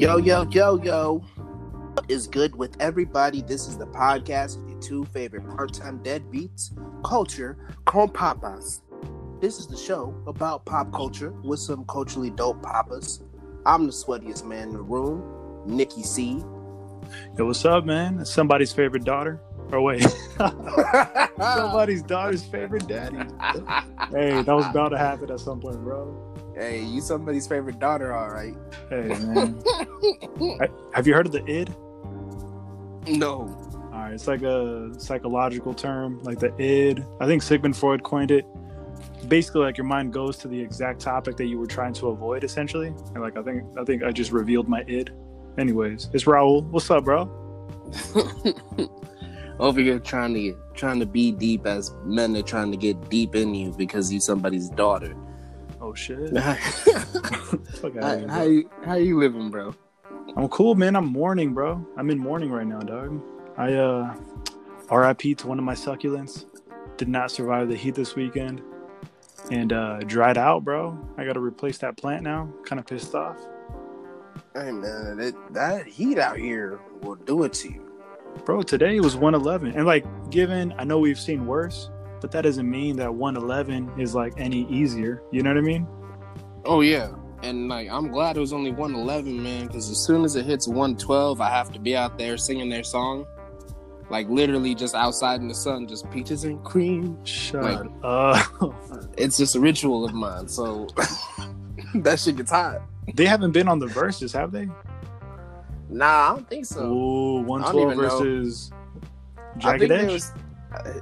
Yo, yo, yo, yo. What is good with everybody? This is the podcast with your two favorite part time deadbeats, culture, con papas. This is the show about pop culture with some culturally dope papas. I'm the sweatiest man in the room, Nikki C. Yo, what's up, man? It's somebody's favorite daughter. Or wait, somebody's daughter's favorite daddy. hey, that was about to happen at some point, bro. Hey, you somebody's favorite daughter, all right. Hey, man. I- Have you heard of the id? No. All right, it's like a psychological term, like the id. I think Sigmund Freud coined it. Basically, like your mind goes to the exact topic that you were trying to avoid, essentially. And like I think, I think I just revealed my id. Anyways, it's Raul. What's up, bro? Over here trying to trying to be deep as men are trying to get deep in you because you somebody's daughter. Oh shit. how, Fuck outta here, how you how you living, bro? I'm cool, man. I'm mourning, bro. I'm in mourning right now, dog. I uh RIP to one of my succulents. Did not survive the heat this weekend. And uh dried out, bro. I gotta replace that plant now. Kinda pissed off. Hey man, it, that heat out here will do it to you. Bro, today was 111. And like given I know we've seen worse, but that doesn't mean that 111 is like any easier. You know what I mean? Oh yeah, and like I'm glad it was only 111, man, because as soon as it hits 112, I have to be out there singing their song, like literally just outside in the sun, just peaches and cream. Shut Like- up. It's just a ritual of mine, so that shit gets hot. they haven't been on the Verzuz, have they? Nah, I don't think so. Ooh, 112 even know. versus I Jagged Edge? was.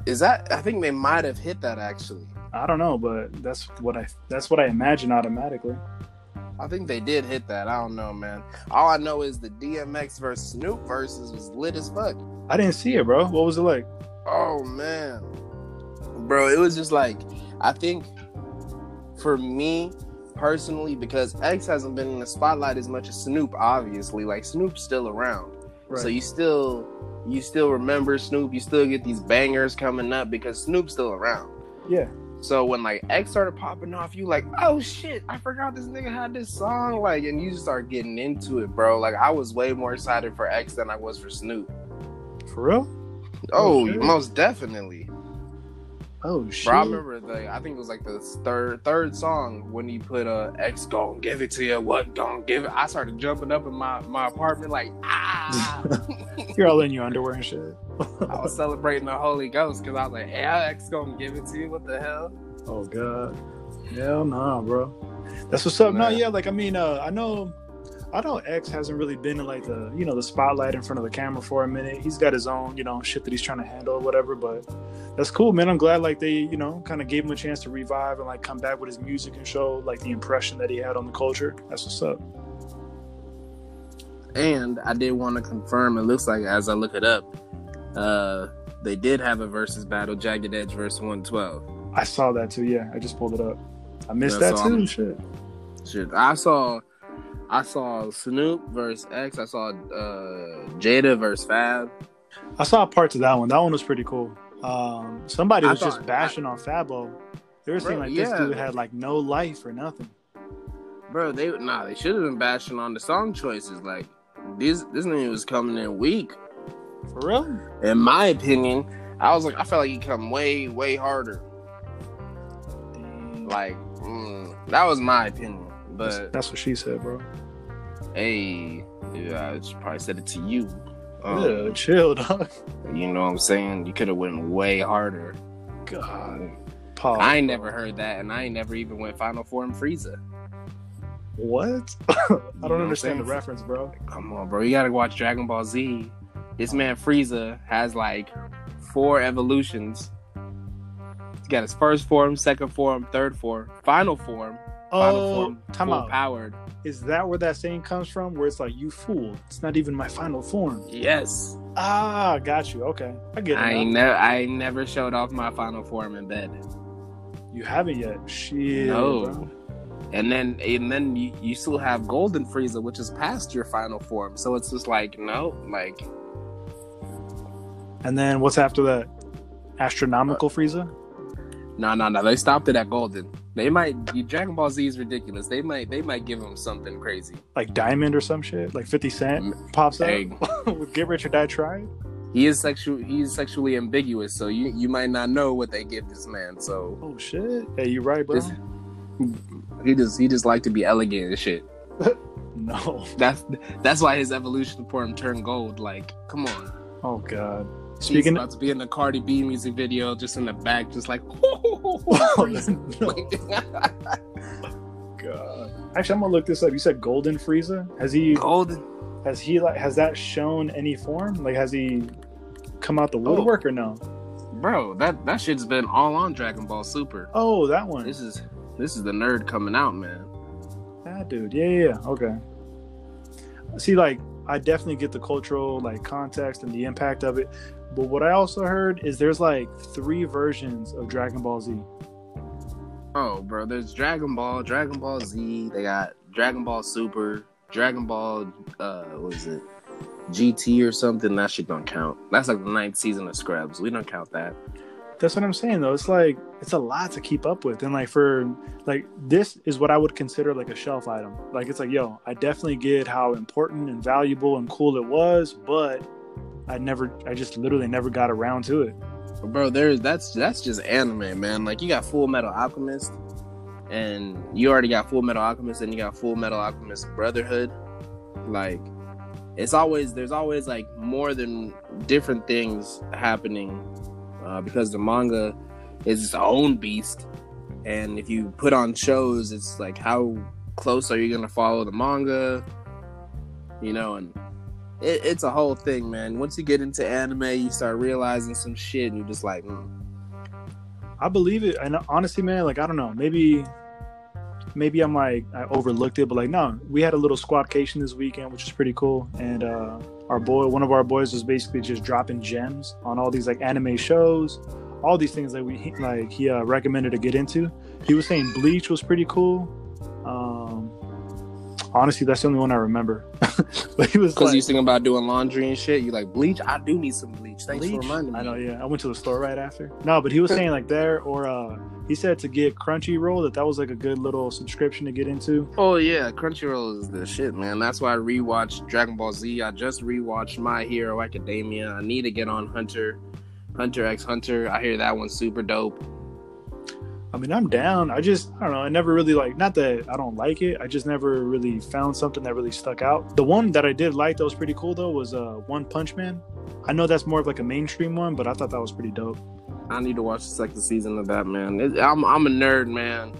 Is that? I think they might have hit that actually. I don't know, but that's what I that's what I imagine automatically. I think they did hit that. I don't know, man. All I know is the DMX versus Snoop Verzuz was lit as fuck. I didn't see it, bro. What was it like? Oh man, bro, it was just like I think for me personally because X hasn't been in the spotlight as much as Snoop. Obviously, like Snoop's still around, so you still you still remember Snoop. You still get these bangers coming up because Snoop's still around. yeah, So when like X started popping off, you like, oh shit, I forgot this nigga had this song. Like, and you just start getting into it, bro. Like, I was way more excited for X than I was for Snoop. for real. Oh, Oh, most definitely. Oh shit! Bro, I remember the I think it was like the third third song when he put uh X gon' give it to you, what gon' give it. I started jumping up in my, my apartment like ah You're all in your underwear and shit. I was celebrating the Holy Ghost because I was like, yeah, X gonna give it to you. What the hell? oh god, hell nah, bro. That's what's up. No, yeah, like I mean, uh, I know, I know X hasn't really been in like the you know the spotlight in front of the camera for a minute. He's got his own you know shit that he's trying to handle or whatever. But that's cool, man. I'm glad like they you know kind of gave him a chance to revive and like come back with his music and show like the impression that he had on the culture. That's what's up. And I did want to confirm. It looks like as I look it up, uh, they did have a Verzuz battle, Jagged Edge versus 112. I saw that too. Yeah, I just pulled it up. I missed Yeah, that so too. I'm- Shit. Shit, I saw, I saw Snoop versus X. I saw uh, Jada versus Fab. I saw parts of that one. That one was pretty cool. Um, somebody I was just thought- bashing on Fabo. They were saying like this dude had like no life or nothing. Bro, they nah, they should have been bashing on the song choices. Like this, this nigga was coming in weak. For real? In my opinion, I was like, I felt like he come way, way harder. Like mm, that was my opinion. That's, But that's what she said, bro. hey, yeah, I probably said it to you. Um, yeah, chill, dog. You know what I'm saying? You could have went way harder. God, Paul, I never heard that, and I ain't never even went Final Form Frieza. What? I know what I'm don't understand the reference, bro. Come on, bro. You gotta watch Dragon Ball Z. This man Frieza has like four evolutions. He's got his first form, second form, third form, final form, Oh, time out. powered. Is that where that saying comes from? Where it's like, "You fool! It's not even my final form." Yes. Ah, got you. Okay, I get it. I never I never showed off my final form in bed. You haven't yet. Shit. No. bro. And then and then you, you still have Golden Frieza, which is past your final form. So it's just like, no, like And then what's after that? Astronomical Frieza. no no no. They stopped it at Golden. They might. Dragon Ball Z is ridiculous. They might. They might give him something crazy. Like Diamond or some shit. Like Fifty Cent pops up Hey. with Get Rich or Die Trying. He is sexual. He's sexually ambiguous, so you you might not know what they give this man. So Oh shit! Hey, you right, bro? He just he just like to be elegant and shit. no. That's that's why his evolution for him turned gold. Like, come on. Oh god. He's Speaking. about to be in the Cardi B music video, just in the back, just like. Oh, God. Actually, I'm gonna look this up. You said Golden Frieza. Has he? Golden. Has he like? Has that shown any form? Like, has he come out the Oh. woodwork or no? Bro, that that shit's been all on Dragon Ball Super. Oh, that one. This is this is the nerd coming out, man. That dude. Yeah, yeah, yeah. Okay. See, like, I definitely get the cultural like context and the impact of it. But what I also heard is there's like three versions of Dragon Ball Z. Oh, bro, there's Dragon Ball, Dragon Ball Z. They got Dragon Ball Super, Dragon Ball. Uh, what is it? GT or something. That shit don't count. That's like the ninth season of Scrubs. We don't count that. That's what I'm saying though. It's like it's a lot to keep up with, and like for like this is what I would consider like a shelf item. Like it's like, yo, I definitely get how important and valuable and cool it was, but I never, I just literally never got around to it. Bro, there's that's that's just anime, man. Like you got Full Metal Alchemist, and you already got Full Metal Alchemist, and you got Full Metal Alchemist Brotherhood. Like it's always there's always like more than different things happening uh, because the manga is its own beast, and if you put on shows, it's like how close are you gonna follow the manga? You know, and it, it's a whole thing, man. Once you get into anime, you start realizing some shit, and you're just like, mm. I believe it, and honestly, man, like I don't know, maybe, maybe I'm like I overlooked it, but like no, we had a little squadcation this weekend, which is pretty cool, and uh our boy, one of our boys, was basically just dropping gems on all these like anime shows, all these things that we like he uh, recommended to get into. He was saying Bleach was pretty cool. Um, honestly, that's the only one I remember. but he was because like, you thinking about doing laundry and shit. You like bleach? I do need some bleach. Thanks for reminding me. I know, yeah. I went to the store right after. No, but he was saying like there, or uh, he said to get Crunchyroll that that was like a good little subscription to get into. Oh yeah, Crunchyroll is the shit, man. That's why I rewatched Dragon Ball Z. I just rewatched My Hero Academia. I need to get on Hunter, Hunter X Hunter. I hear that one's super dope. I mean, I'm down. I just, I don't know. I never really like, not that I don't like it. I just never really found something that really stuck out. The one that I did like that was pretty cool though was uh, One Punch Man. I know that's more of like a mainstream one, but I thought that was pretty dope. I need to watch the second season of that, man. It, I'm I'm a nerd, man.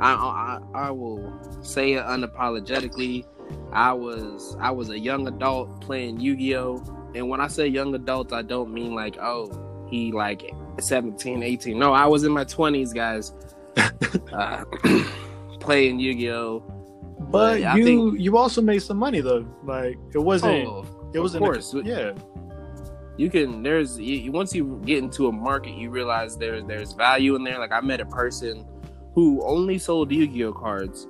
I, I I will say it unapologetically. I was I was a young adult playing Yu-Gi-Oh, and when I say young adult, I don't mean like oh he like 17, 18. No, I was in my 20s, guys, uh, playing Yu-Gi-Oh. But Yeah, you, think- you also made some money though. Like it wasn't, Oh, it was of course. yeah. you can there's you, once you get into a market you realize there's there's value in there like i met a person who only sold yu-gi-oh cards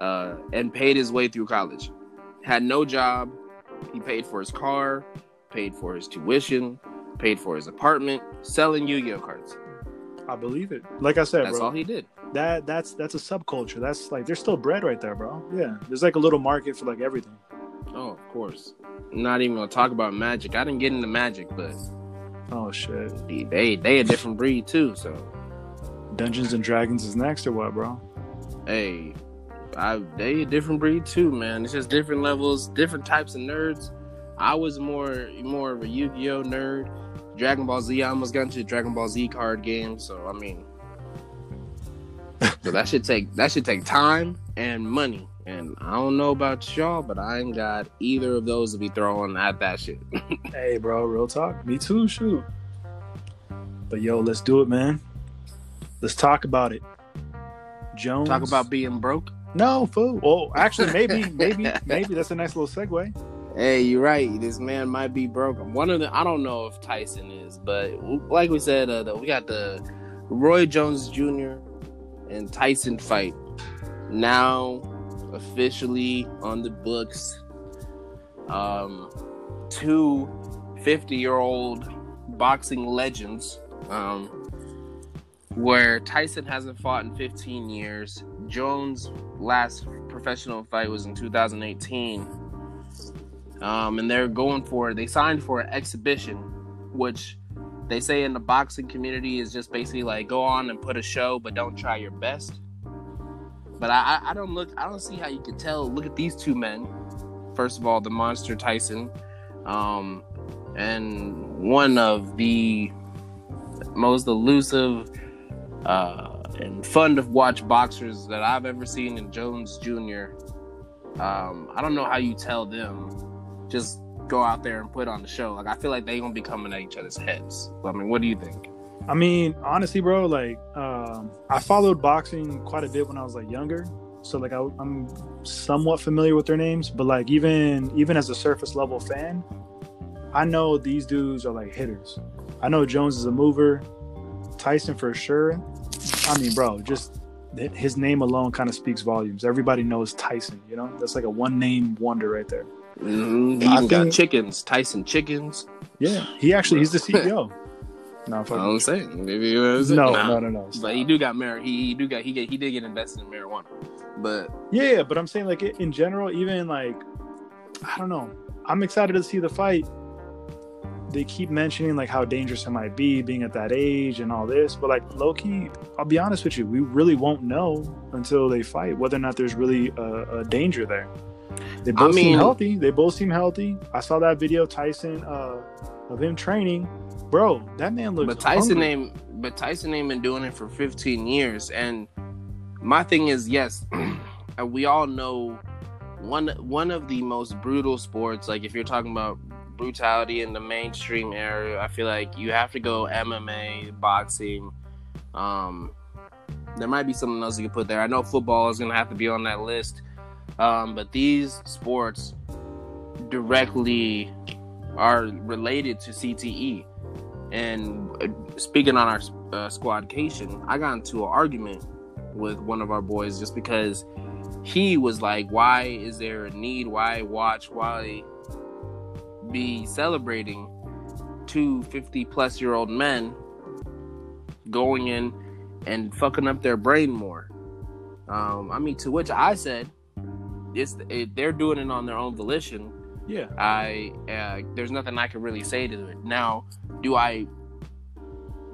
uh, and paid his way through college had no job he paid for his car paid for his tuition paid for his apartment selling yu-gi-oh cards I believe it. Like I said, that's bro, all he did that that's that's a subculture. That's like there's still bread right there, bro. Yeah, there's like a little market for like everything. oh of course not even gonna talk about magic i didn't get into magic but Oh shit, they they a different breed too so Dungeons and Dragons is next or what, bro? hey, I they a different breed too, man. It's just different levels, different types of nerds. I was more more of a Yu-Gi-Oh nerd. Dragon Ball Z, I almost got into the Dragon Ball Z card game, so I mean, so that should take that should take time and money. And I don't know about y'all, but I ain't got either of those to be throwing at that shit. Hey, bro, real talk. Me too. Shoot. But yo, let's do it, man. Let's talk about it. Jones. Talk about being broke. no fool. Well, actually, maybe, maybe, maybe that's a nice little segue. Hey, you're right. This man might be broke. One of the I don't know if Tyson is, but like we said, uh, we got the Roy Jones Jr. and Tyson fight now officially on the books. Um, two 50 year old boxing legends um, where Tyson hasn't fought in 15 years. Jones' last professional fight was in 2018. Um, and they're going for they signed for an exhibition, which they say in the boxing community is just basically like go on and put a show, but don't try your best. But I, I don't look, I don't see how you could tell. Look at these two men. First of all, the monster Tyson, um, and one of the most elusive uh, and fun to watch boxers that I've ever seen in Jones Jr. Um, I don't know how you tell them just go out there and put on the show. Like I feel like they gonna be coming at each other's heads. I mean, what do you think? I mean, honestly, bro, like um, I followed boxing quite a bit when I was like younger, so like I, I'm somewhat familiar with their names. But like even even as a surface level fan, I know these dudes are like hitters. I know Jones is a mover, Tyson for sure. I mean, bro, just his name alone kind of speaks volumes. Everybody knows Tyson. You know, that's like a one name wonder right there. Mm-hmm. He even got chickens, Tyson chickens. Yeah, he actually he's the CEO. No, I'm saying maybe it was no, no, no, no. But he do got married. He, he do got he get he did get invested in marijuana. But yeah, but I'm saying like in general, even like I don't know. I'm excited to see the fight. They keep mentioning like how dangerous it might be being at that age and all this, but like Loki, I'll be honest with you, we really won't know until they fight whether or not there's really a, a danger there. They both I mean, seem healthy. They both seem healthy. I saw that video Tyson uh, of him training. Bro, that man looks. But Tyson hungry. ain't. But Tyson ain't been doing it for 15 years. And my thing is, yes, we all know one one of the most brutal sports. Like if you're talking about brutality in the mainstream area, I feel like you have to go MMA, boxing. Um, there might be something else you can put there. I know football is gonna have to be on that list. Um, but these sports directly are related to CTE. And uh, speaking on our uh, squadcation, I got into an argument with one of our boys just because he was like, "Why is there a need? Why watch? Why be celebrating two 50 plus year old men going in and fucking up their brain more?" Um, I mean, to which I said, it's it, they're doing it on their own volition. Yeah. I uh, there's nothing I can really say to it. Now, do I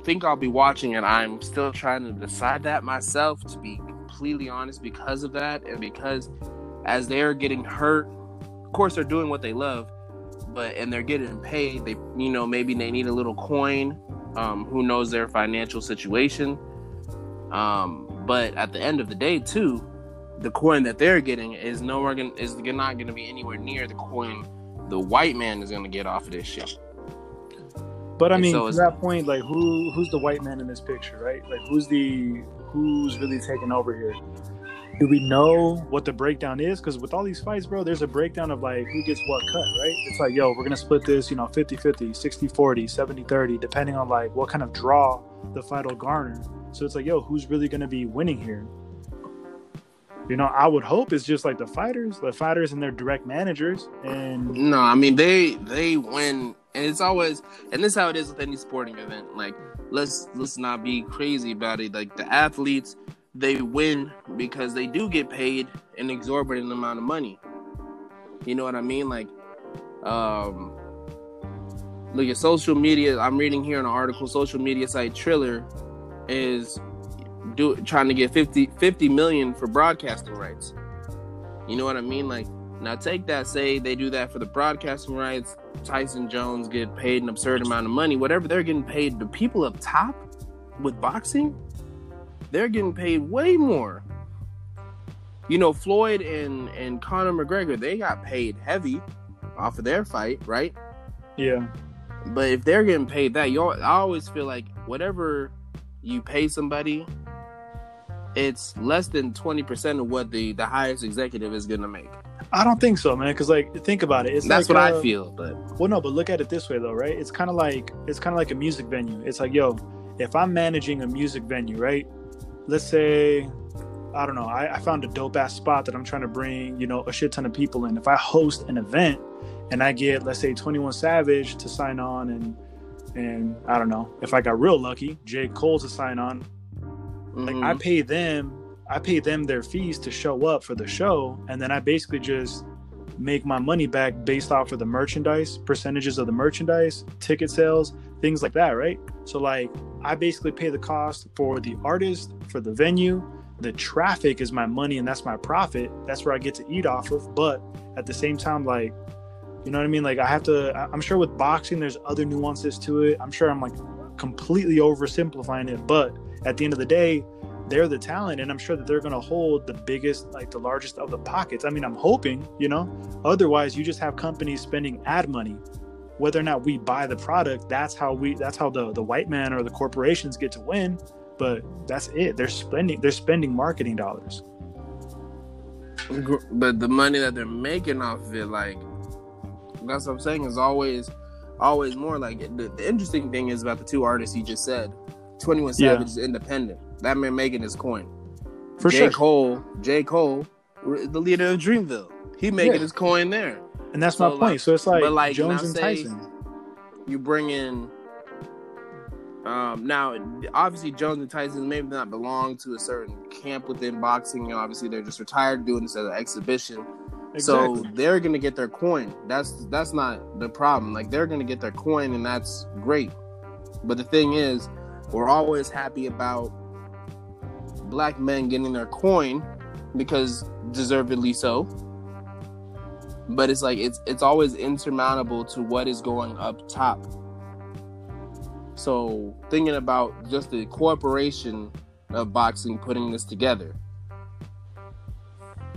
think I'll be watching it? I'm still trying to decide that myself. To be completely honest, because of that, and because as they're getting hurt, of course they're doing what they love, but and they're getting paid. They you know maybe they need a little coin. Um, who knows their financial situation? Um, but at the end of the day, too, the coin that they're getting is nowhere gonna, is not going to be anywhere near the coin the white man is going to get off of this shit. But I mean, so to that point, like who who's the white man in this picture, right? Like who's the who's really taking over here? Do we know what the breakdown is? Because with all these fights, bro, there's a breakdown of like who gets what cut, right? It's like, yo, we're gonna split this, you know, 50-50, 60-40, 70-30, depending on like what kind of draw the fight will garner. So it's like, yo, who's really gonna be winning here? You know, I would hope it's just like the fighters, the fighters and their direct managers. And no, I mean they they win, and it's always and this is how it is with any sporting event. Like let's let's not be crazy about it. Like the athletes, they win because they do get paid an exorbitant amount of money. You know what I mean? Like, um, look at social media. I'm reading here an article. Social media site Triller is do trying to get 50, 50 million for broadcasting rights. You know what I mean? Like now take that, say they do that for the broadcasting rights, Tyson Jones get paid an absurd amount of money, whatever they're getting paid, the people up top with boxing, they're getting paid way more. You know, Floyd and, and Conor McGregor, they got paid heavy off of their fight, right? Yeah. But if they're getting paid that, you I always feel like whatever you pay somebody it's less than 20% of what the the highest executive is going to make. I don't think so man because like think about it. It's that's like, what uh, i feel but well no but look at it this way though right? It's kind of like it's kind of like a music venue. It's like yo if i'm managing a music venue right? Let's say i don't know I, I found a dope ass spot that i'm trying to bring you know a shit ton of people in. If i host an event and i get let's say 21 savage to sign on and and i don't know if i got real lucky J Cole to sign on Like I Mhm. pay them, I pay them their fees to show up for the show, and then I basically just make my money back based off of the merchandise, percentages of the merchandise, ticket sales, things like that, right? So like I basically pay the cost for the artist, for the venue. The traffic is my money and that's my profit. That's where I get to eat off of. But at the same time, like, you know what I mean? Like I have to I'm sure with boxing there's other nuances to it. I'm sure I'm like completely oversimplifying it, but at the end of the day, they're the talent and I'm sure that they're going to hold the biggest like the largest of the pockets. I mean, I'm hoping, you know. Otherwise, you just have companies spending ad money. Whether or not we buy the product, that's how we that's how the the white man or the corporations get to win, but that's it. They're spending they're spending marketing dollars. But the money that they're making off of it, like that's what I'm saying, is always, always more. Like the, the interesting thing is about the two artists you just said. Twenty One Yeah. Savage is independent. That man making his coin. For J sure. Cole, J Cole, the leader of Dreamville. He making Yeah. his coin there. And that's So, my point. so it's like, but, like, Jones and Tyson. You bring in. Um, now, obviously, Jones and Tyson maybe not belong to a certain camp within boxing. You know, obviously, they're just retired doing this as an exhibition. So they're gonna get their coin. That's that's not the problem. Like they're gonna get their coin, and that's great. But the thing is, we're always happy about black men getting their coin because deservedly so. But it's like it's it's always insurmountable to what is going up top. So thinking about just the corporation of boxing putting this together,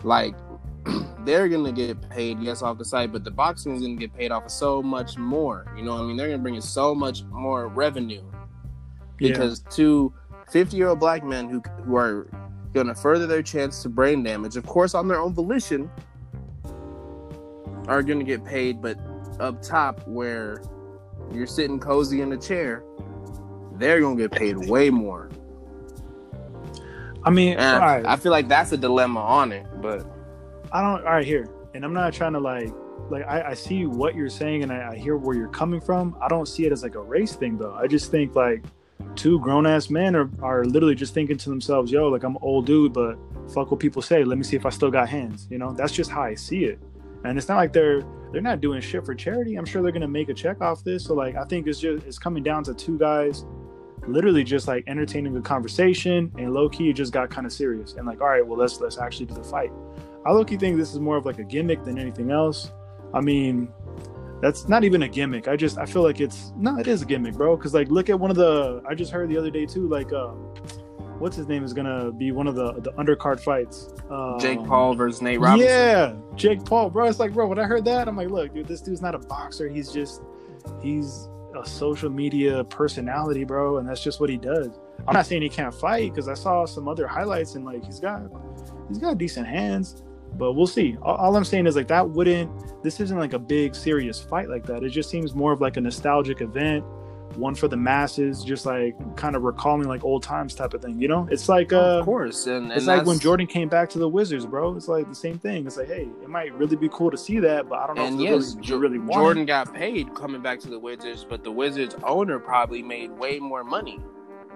like they're gonna get paid, yes, off the site, but the boxing is gonna get paid off of so much more. You know, I mean, they're gonna bring in so much more revenue Yeah. because two 50 year old black men who who are gonna further their chance to brain damage, of course, on their own volition, are gonna get paid, but up top where you're sitting cozy in a chair, they're gonna get paid way more. I mean, And all right. I feel like that's a dilemma on it, but I don't. All right, here, and I'm not trying to like, like I, I see what you're saying, and I, I hear where you're coming from. I don't see it as like a race thing, though. I just think like two grown ass men are are literally just thinking to themselves, "Yo, like I'm an old dude, but fuck what people say. Let me see if I still got hands." You know, that's just how I see it. And it's not like they're they're not doing shit for charity. I'm sure they're gonna make a check off this. So like, I think it's just it's coming down to two guys literally just like entertaining a conversation and low key just got kind of serious and like all right well let's let's actually do the fight I low key think this is more of like a gimmick than anything else. I mean, that's not even a gimmick. I just I feel like it's no, it is a gimmick, bro. Because like, look at one of the I just heard the other day too. Like, um, what's his name is gonna be one of the the undercard fights. Um, Jake Paul versus Nate Robinson. Yeah, Jake Paul, bro. It's like, bro, when I heard that, I'm like, look, dude, this dude's not a boxer. He's just he's a social media personality, bro, and that's just what he does. I'm not saying he can't fight because I saw some other highlights and like he's got he's got decent hands, but we'll see. All, all I'm saying is like that wouldn't this isn't like a big serious fight like that. It just seems more of like a nostalgic event, one for the masses, just like kind of recalling like old times type of thing. You know, it's like uh, of course, and, and it's like when Jordan came back to the Wizards, bro. It's like the same thing. It's like, hey, it might really be cool to see that, but I don't know And if yes, really, Jo- really Jordan it. got paid coming back to the Wizards, but the Wizards owner probably made way more money.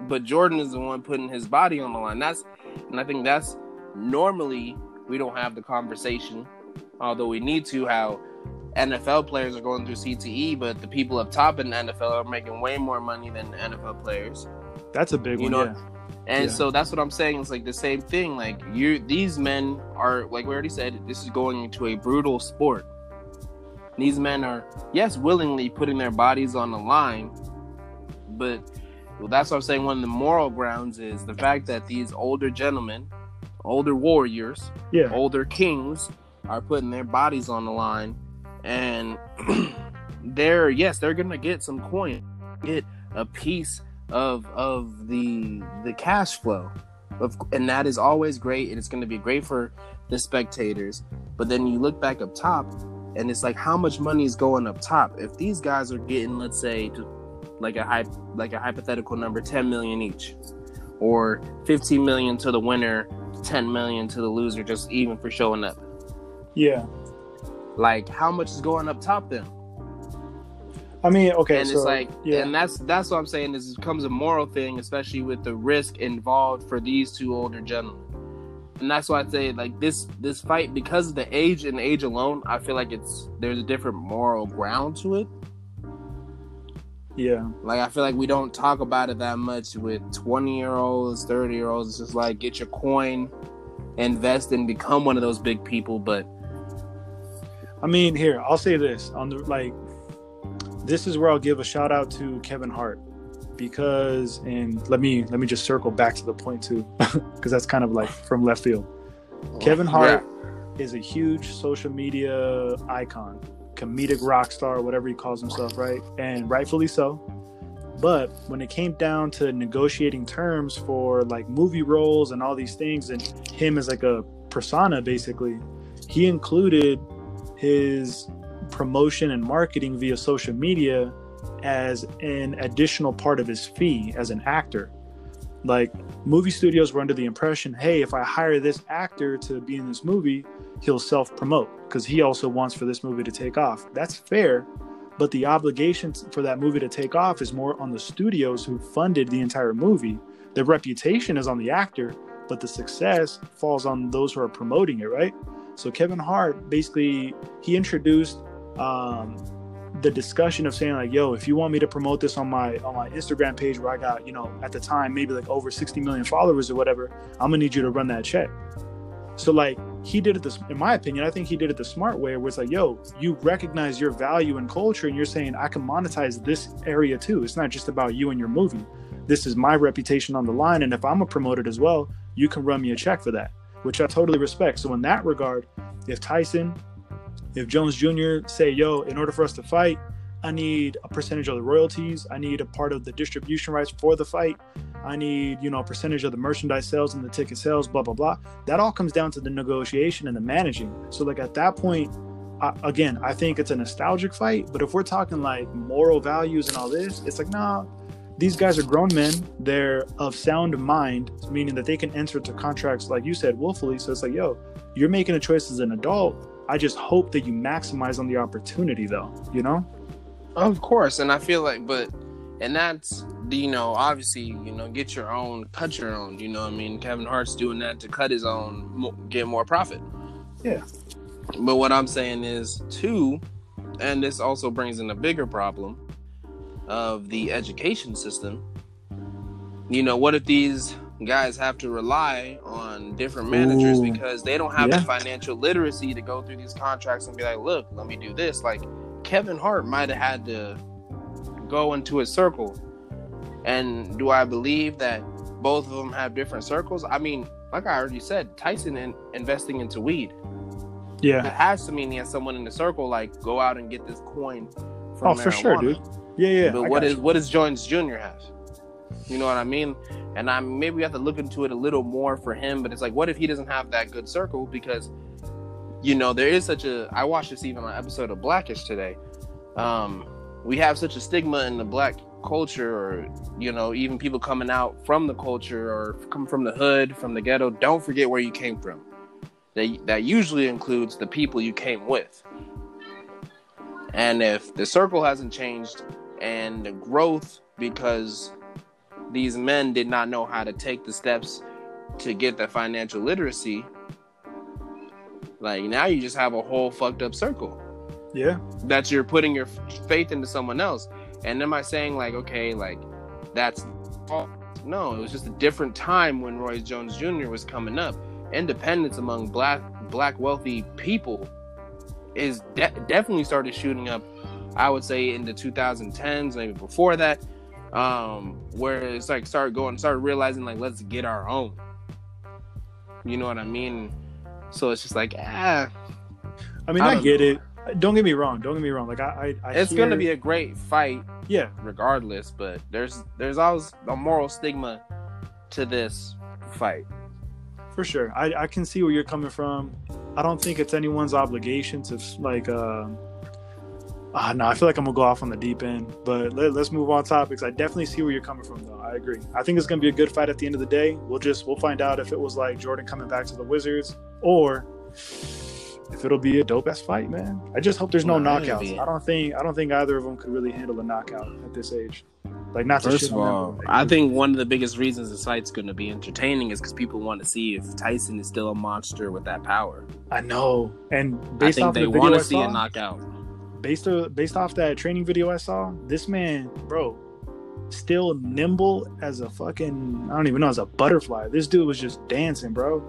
But Jordan is the one putting his body on the line. That's, and I think that's normally we don't have the conversation, although we need to. How NFL players are going through CTE, but the people up top in the NFL are making way more money than NFL players. That's a big You one. know- yeah. And Yeah. so that's what I'm saying. It's like the same thing. Like you, these men are like we already said. This is going into a brutal sport. These men are yes, willingly putting their bodies on the line, but well, that's what I'm saying. One of the moral grounds is the fact that these older gentlemen, older warriors, Yeah. older kings are putting their bodies on the line, and they're yes, they're gonna get some coin, get a piece of of the the cash flow, of, and that is always great, and it's gonna be great for the spectators. But then you look back up top, and it's like how much money is going up top? If these guys are getting, let's say, to, like a like a hypothetical number, ten million each, or fifteen million to the winner, ten million to the loser, just even for showing up. Yeah. Like how much is going up top then? I mean, okay, and so, it's like, yeah. and that's that's what I'm saying. Is it becomes a moral thing, especially with the risk involved for these two older gentlemen. And that's why I say like this this fight because of the age and age alone, I feel like it's there's a different moral ground to it. Yeah, Like I feel like we don't talk about it that much with 20 year olds, 30 year olds. It's just like get your coin, invest and become one of those big people. But I mean, here I'll say this on the like, this is where I'll give a shout out to Kevin Hart because, and let me let me just circle back to the point too, because that's kind of like from left field. Kevin Hart is a huge social media icon, comedic rock star, whatever he calls himself, right? And rightfully so. But when it came down to negotiating terms for like movie roles and all these things, and him as like a persona, basically, he included his promotion and marketing via social media as an additional part of his fee as an actor. Like movie studios were under the impression, hey, if I hire this actor to be in this movie, he'll self promote because he also wants for this movie to take off. That's fair, but the obligation for that movie to take off is more on the studios who funded the entire movie. The reputation is on the actor, but the success falls on those who are promoting it, right? So Kevin Hart basically he introduced um, the discussion of saying like, "Yo, if you want me to promote this on my on my Instagram page where I got you know at the time maybe like over 60 million followers or whatever, I'm gonna need you to run that check." So like he did it this, in my opinion, I think he did it the smart way, where it's like, "Yo, you recognize your value and culture, and you're saying I can monetize this area too. It's not just about you and your movie. This is my reputation on the line, and if I'm a promoter as well, you can run me a check for that." Which I totally respect. So in that regard, if Tyson if Jones Jr. say, yo, in order for us to fight, I need a percentage of the royalties. I need a part of the distribution rights for the fight. I need, you know, a percentage of the merchandise sales and the ticket sales, blah, blah, blah. That all comes down to the negotiation and the managing. So, like, at that point, I, again, I think it's a nostalgic fight. But if we're talking like moral values and all this, it's like, nah, these guys are grown men. They're of sound mind, meaning that they can enter into contracts, like you said, willfully. So it's like, yo, you're making a choice as an adult. I just hope that you maximize on the opportunity, though. You know? Of course, and I feel like, but, and that's, you know, obviously, you know, get your own, cut your own. You know, what I mean, Kevin Hart's doing that to cut his own, get more profit. Yeah. But what I'm saying is, too, and this also brings in a bigger problem of the education system. You know, what if these guys have to rely on different managers Ooh. because they don't have Yeah. the financial literacy to go through these contracts and be like, look, let me do this. Like Kevin Hart might have had to go into a circle. And do I believe that both of them have different circles? I mean, like I already said, Tyson in, investing into weed. Yeah. It has to mean he has someone in the circle like go out and get this coin from Oh, for sure, dude. Yeah, yeah. but I what is you. what does Jones Jr. have? You know what I mean? And I maybe we have to look into it a little more for him. But it's like, what if he doesn't have that good circle? Because you know there is such a. I watched this even on an episode of Blackish today. Um, we have such a stigma in the black culture, or you know, even people coming out from the culture or come from the hood, from the ghetto. Don't forget where you came from. That that usually includes the people you came with. And if the circle hasn't changed and the growth because these men did not know how to take the steps to get the financial literacy, like now you just have a whole fucked up circle Yeah. that you're putting your faith into someone else. And am I saying like, okay, like that's no, it was just a different time when Roy Jones Jr. was coming up. Independence among black black wealthy people is de- definitely started shooting up. I would say in the 2010s, maybe before that, um, where it's like started going, started realizing like let's get our own. You know what I mean? So it's just like ah, I mean, I I, get know. it. Don't get me wrong. Don't get me wrong. Like I, I, I it's hear- gonna be a great fight yeah. regardless but there's there's always a moral stigma to this fight For sure. I, I can see where you're coming from. I don't think it's anyone's obligation to like uh ah no, I feel like I'm gonna go off on the deep end. But let, let's move on topics. I definitely see where you're coming from though. I agree. I think it's gonna be a good fight at the end of the day. We'll just we'll find out if it was like Jordan coming back to the Wizards or if it'll be a dope ass fight, man. I just hope there's no No, knockouts. be- I don't think I don't think either of them could really handle a knockout at this age. Like not First shit of on them, all, like, I think one of the biggest reasons this fight's going to be entertaining is because people want to see if Tyson is still a monster with that power. I know. And I based think off they the video want I to see saw, a knockout. based o- based off that training video I saw, this man, bro, still nimble as a fucking I don't even know as a butterfly. This dude was just dancing, bro,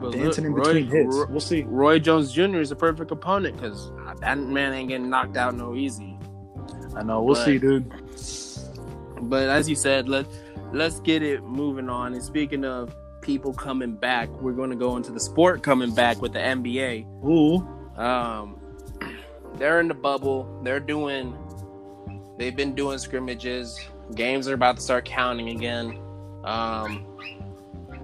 But dancing in between Roy, hits. We'll see. Roy Jones Jr. is a perfect opponent because that man ain't getting knocked out no easy. I know. We'll but- see, dude. But as you said, let let's get it moving on. And speaking of people coming back, we're going to go into the sport coming back with the NBA. Ooh, Um, they're in the bubble. They're doing. They've been doing scrimmages. Games are about to start counting again. Um,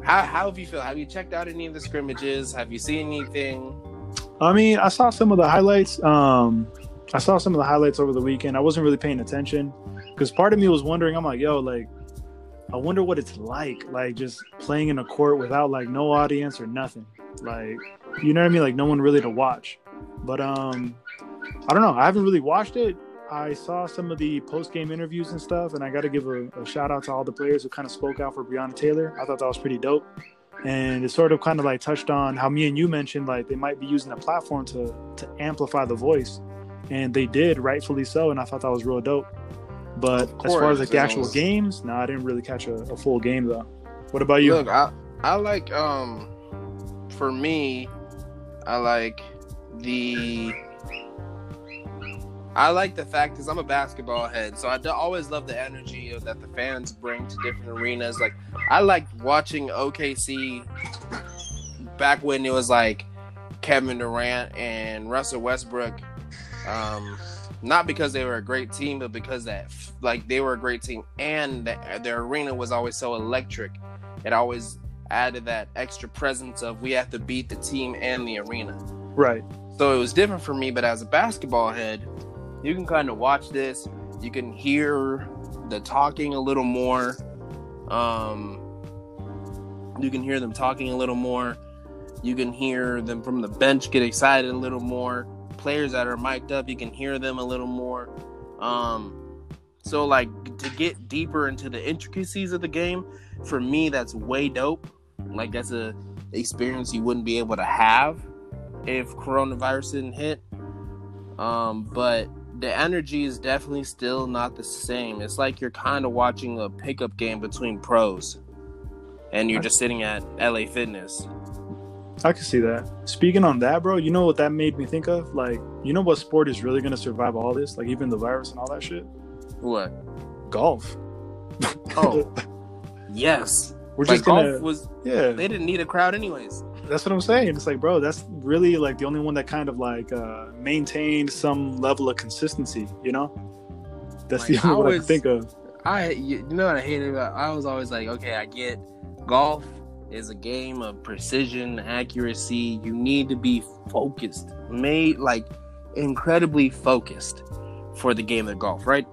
how how have you feel? Have you checked out any of the scrimmages? Have you seen anything? I mean, I saw some of the highlights. Um, I saw some of the highlights over the weekend. I wasn't really paying attention because part of me was wondering. I'm like, yo, like, I wonder what it's like, like just playing in a court without like no audience or nothing. Like, you know what I mean? Like, no one really to watch. But um, I don't know. I haven't really watched it. I saw some of the post game interviews and stuff, and I got to give a, a shout out to all the players who kind of spoke out for Breonna Taylor. I thought that was pretty dope. And it sort of kind of like touched on how me and you mentioned like they might be using the platform to to amplify the voice. And they did rightfully so and i thought that was real dope. But Of as far as like the actual was- games no i didn't really catch a, a full game though. What about you? Look, I I like um for me, I like the I like the fact because I'm a basketball head, so I always love the energy of, that the fans bring to different arenas. Like I liked watching OKC back when it was like Kevin Durant and Russell Westbrook. Um, not because they were a great team, but because that like they were a great team, and the, their arena was always so electric. It always added that extra presence of we have to beat the team and the arena. right So it was different for me, but as a basketball head, you can kind of watch this. You can hear the talking a little more. Um, you can hear them talking a little more. You can hear them from the bench get excited a little more. Players that are mic'd up, you can hear them a little more. Um, so like to get deeper into the intricacies of the game, for me, that's way dope. Like that's a experience you wouldn't be able to have if coronavirus didn't hit. Um, but the energy is definitely still not the same. It's like you're kind of watching a pickup game between pros, and you're just sitting at LA Fitness. i can see that speaking on that bro you know what that made me think of like you know what sport is really going to survive all this like even the virus and all that shit What? golf Oh, yes. we're Like just gonna golf was. yeah They didn't need a crowd anyways. That's what I'm saying. It's like, bro, that's really like the only one that kind of like uh maintained some level of consistency, you know? That's Like, the only I one I can think of. I you know what I hated about I was always like, okay, I get golf is a game of precision, accuracy. You need to be focused, made like incredibly focused for the game of golf, right?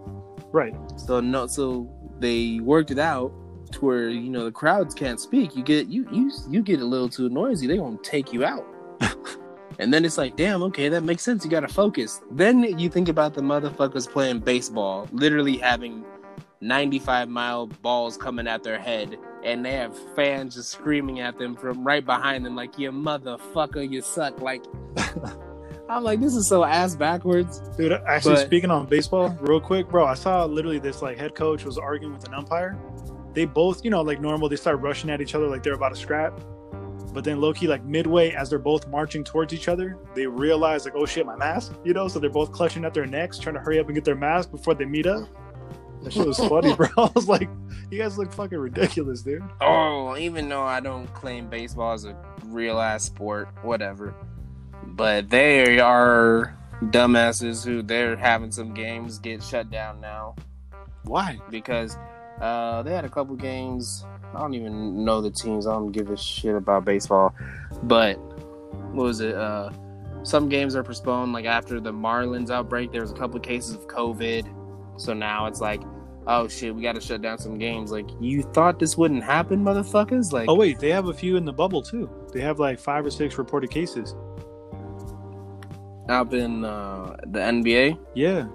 Right. So no, so they worked it out to where you know the crowds can't speak. You get you you you get a little too noisy, they gonna take you out. and then it's like, damn, okay, that makes sense. You gotta focus. Then you think about the motherfuckers playing baseball, literally having 95 mile balls coming at their head, and they have fans just screaming at them from right behind them, like, you motherfucker, you suck. Like, I'm like, this is so ass backwards. Dude, actually But- speaking on baseball, real quick, bro, I saw literally this like head coach was arguing with an umpire. They both, you know, like normal, they start rushing at each other like they're about to scrap. But then Loki, like midway, as they're both marching towards each other, they realize like, oh shit, my mask, you know. So they're both clutching at their necks, trying to hurry up and get their mask before they meet up. That shit was funny, bro. I was like, you guys look fucking ridiculous, dude. Oh, even though I don't claim baseball as a real ass sport, whatever. But they are dumbasses who they're having some games get shut down now Why? because uh, they had a couple games. I don't even know the teams. I don't give a shit about baseball. But what was it? Uh, some games are postponed. Like after the Marlins outbreak, there was a couple cases of COVID. So now it's like, oh shit, we got to shut down some games. Like you thought this wouldn't happen, motherfuckers? Like, Oh wait, they have a few in the bubble too. They have like five or six reported cases. Up in uh, the NBA. Yeah.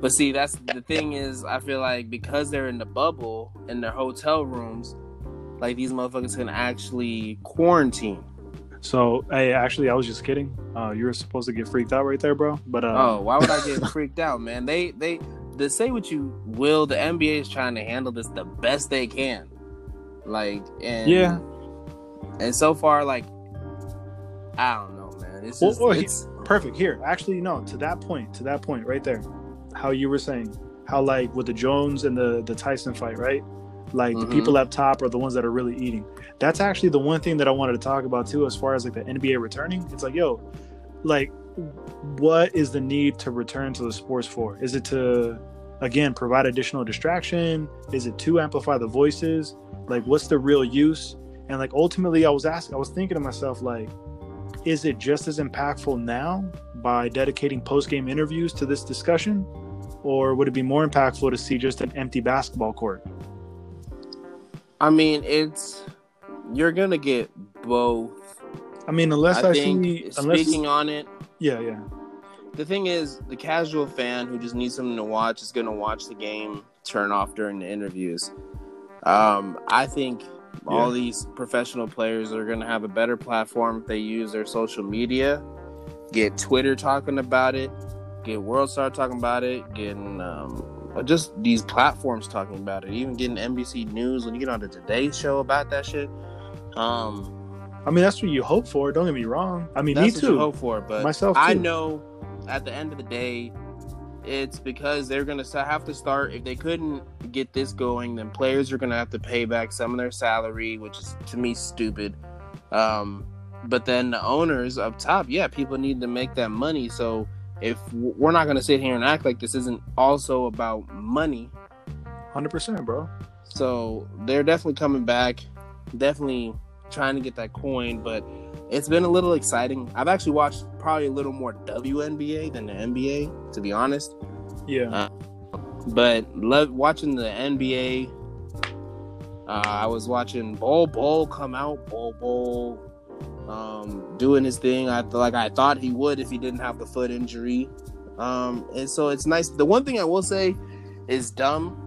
But see, that's the thing is, I feel like because they're in the bubble in their hotel rooms, like these motherfuckers can actually quarantine. So, hey, actually, I was just kidding. Uh, you were supposed to get freaked out right there, bro. But uh, oh, why would I get freaked out, man? They they to say what you will, the NBA is trying to handle this the best they can. Like and yeah, and so far, like I don't know, man. It's just well, it's perfect. Here, actually, no. To that point, to that point, right there, how you were saying, how like with the Jones and the the Tyson fight, right? Like mm-hmm. the people up top are the ones that are really eating. That's actually the one thing that I wanted to talk about too, as far as like the NBA returning. It's like, yo, like, what is the need to return to the sports for? Is it to again provide additional distraction? Is it to amplify the voices? Like, what's the real use? And like ultimately, I was asking, I was thinking to myself, like, is it just as impactful now by dedicating post game interviews to this discussion? Or would it be more impactful to see just an empty basketball court? I mean, it's you're gonna get both. I mean, unless I, I think see, unless, speaking on it, yeah, yeah. The thing is, the casual fan who just needs something to watch is gonna watch the game, turn off during the interviews. Um, I think yeah. all these professional players are gonna have a better platform if they use their social media, get Twitter talking about it, get World Star talking about it, getting um, just these platforms talking about it, even getting NBC News when you get on the Today Show about that shit. Um, I mean, that's what you hope for. Don't get me wrong. I mean, me too. hope for, but myself. Too. I know at the end of the day, it's because they're gonna have to start. If they couldn't get this going, then players are gonna have to pay back some of their salary, which is to me stupid. Um, but then the owners up top, yeah, people need to make that money. So if we're not gonna sit here and act like this isn't also about money, hundred percent, bro. So they're definitely coming back, definitely trying to get that coin, but it's been a little exciting. I've actually watched probably a little more WNBA than the NBA, to be honest. Yeah. Uh, but love watching the NBA. Uh, I was watching Bol Bol come out, Bol Bol um, doing his thing. I like I thought he would if he didn't have the foot injury. Um, and so it's nice. The one thing I will say is dumb.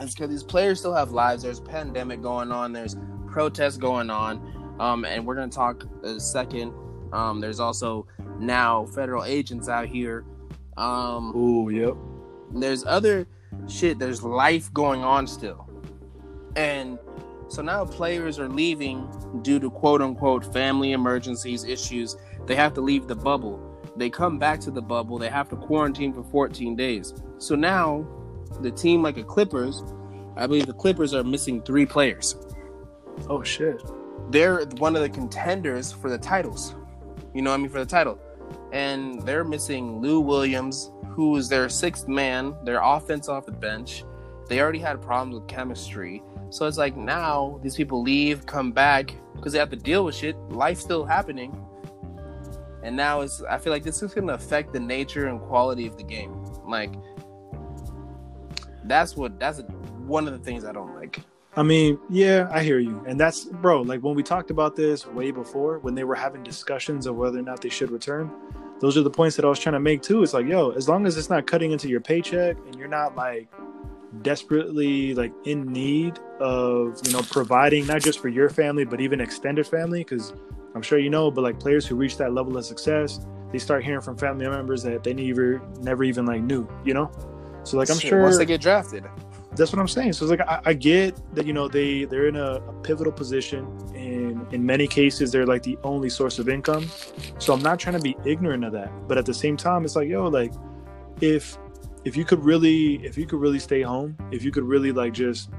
It's because these players still have lives. There's pandemic going on. There's protests going on. Um, and we're gonna talk a second. Um, there's also now federal agents out here. Um, oh, yep. There's other shit. There's life going on still, and so now players are leaving due to quote unquote family emergencies, issues. They have to leave the bubble. They come back to the bubble. They have to quarantine for 14 days. So now the team, like the Clippers, I believe the Clippers are missing three players. Oh, shit. They're one of the contenders for the titles. You know what I mean? For the title. And they're missing Lou Williams, who is their sixth man, their offense off the bench. They already had problems with chemistry. So it's like now these people leave, come back because they have to deal with shit. Life's still happening. And now it's I feel like this is gonna affect the nature and quality of the game. Like that's what that's one of the things I don't like. I mean, yeah, I hear you. And that's bro, like when we talked about this way before, when they were having discussions of whether or not they should return, those are the points that I was trying to make too. It's like, yo, as long as it's not cutting into your paycheck and you're not like desperately like in need of you know providing not just for your family but even extended family because i'm sure you know but like players who reach that level of success they start hearing from family members that they never never even like knew you know? So like i'm sure once they get drafted. That's what i'm saying. So it's like i, I get that you know they they're in a, a pivotal position and in many cases they're like the only source of income. So i'm not trying to be ignorant of that but at the same time it's like yo like if if you could really if you could really stay home if you could really like just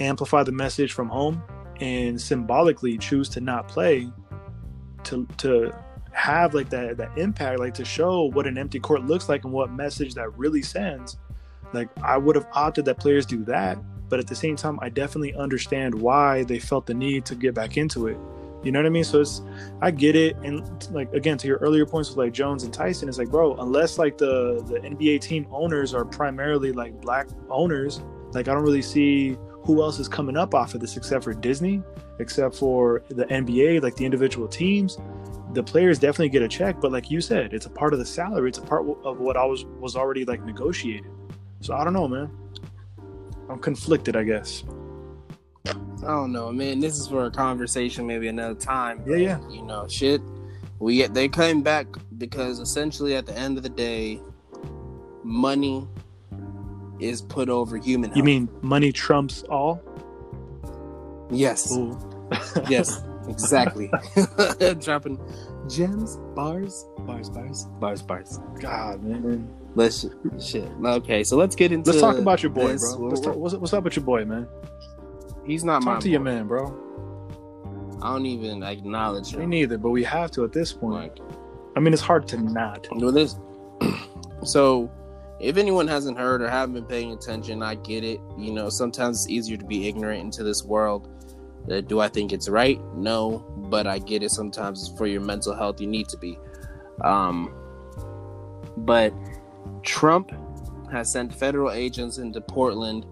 amplify the message from home and symbolically choose to not play to to have like that that impact like to show what an empty court looks like and what message that really sends like i would have opted that players do that but at the same time i definitely understand why they felt the need to get back into it you know what I mean? So it's I get it. And like again, to your earlier points with like Jones and Tyson, it's like, bro, unless like the the NBA team owners are primarily like black owners, like I don't really see who else is coming up off of this except for Disney, except for the NBA, like the individual teams. the players definitely get a check, but like you said, it's a part of the salary. It's a part of what I was was already like negotiated. So I don't know, man. I'm conflicted, I guess. I don't know, man. This is for a conversation, maybe another time. Yeah, yeah. You know, shit. We they came back because essentially, at the end of the day, money is put over human. You health. mean money trumps all? yes, yes, exactly. Dropping gems, bars, bars, bars, bars, bars. God, man. Let's shit. Okay, so let's get into. Let's talk about your boy, this. bro. Let's talk, what's, what's up with your boy, man? He's not my. Talk to your man, bro. I don't even acknowledge Me neither, but we have to at this point. Like, I mean, it's hard to not. This. so, if anyone hasn't heard or haven't been paying attention, I get it. You know, sometimes it's easier to be ignorant into this world. Uh, do I think it's right? No, but I get it. Sometimes for your mental health, you need to be. Um, but Trump has sent federal agents into Portland,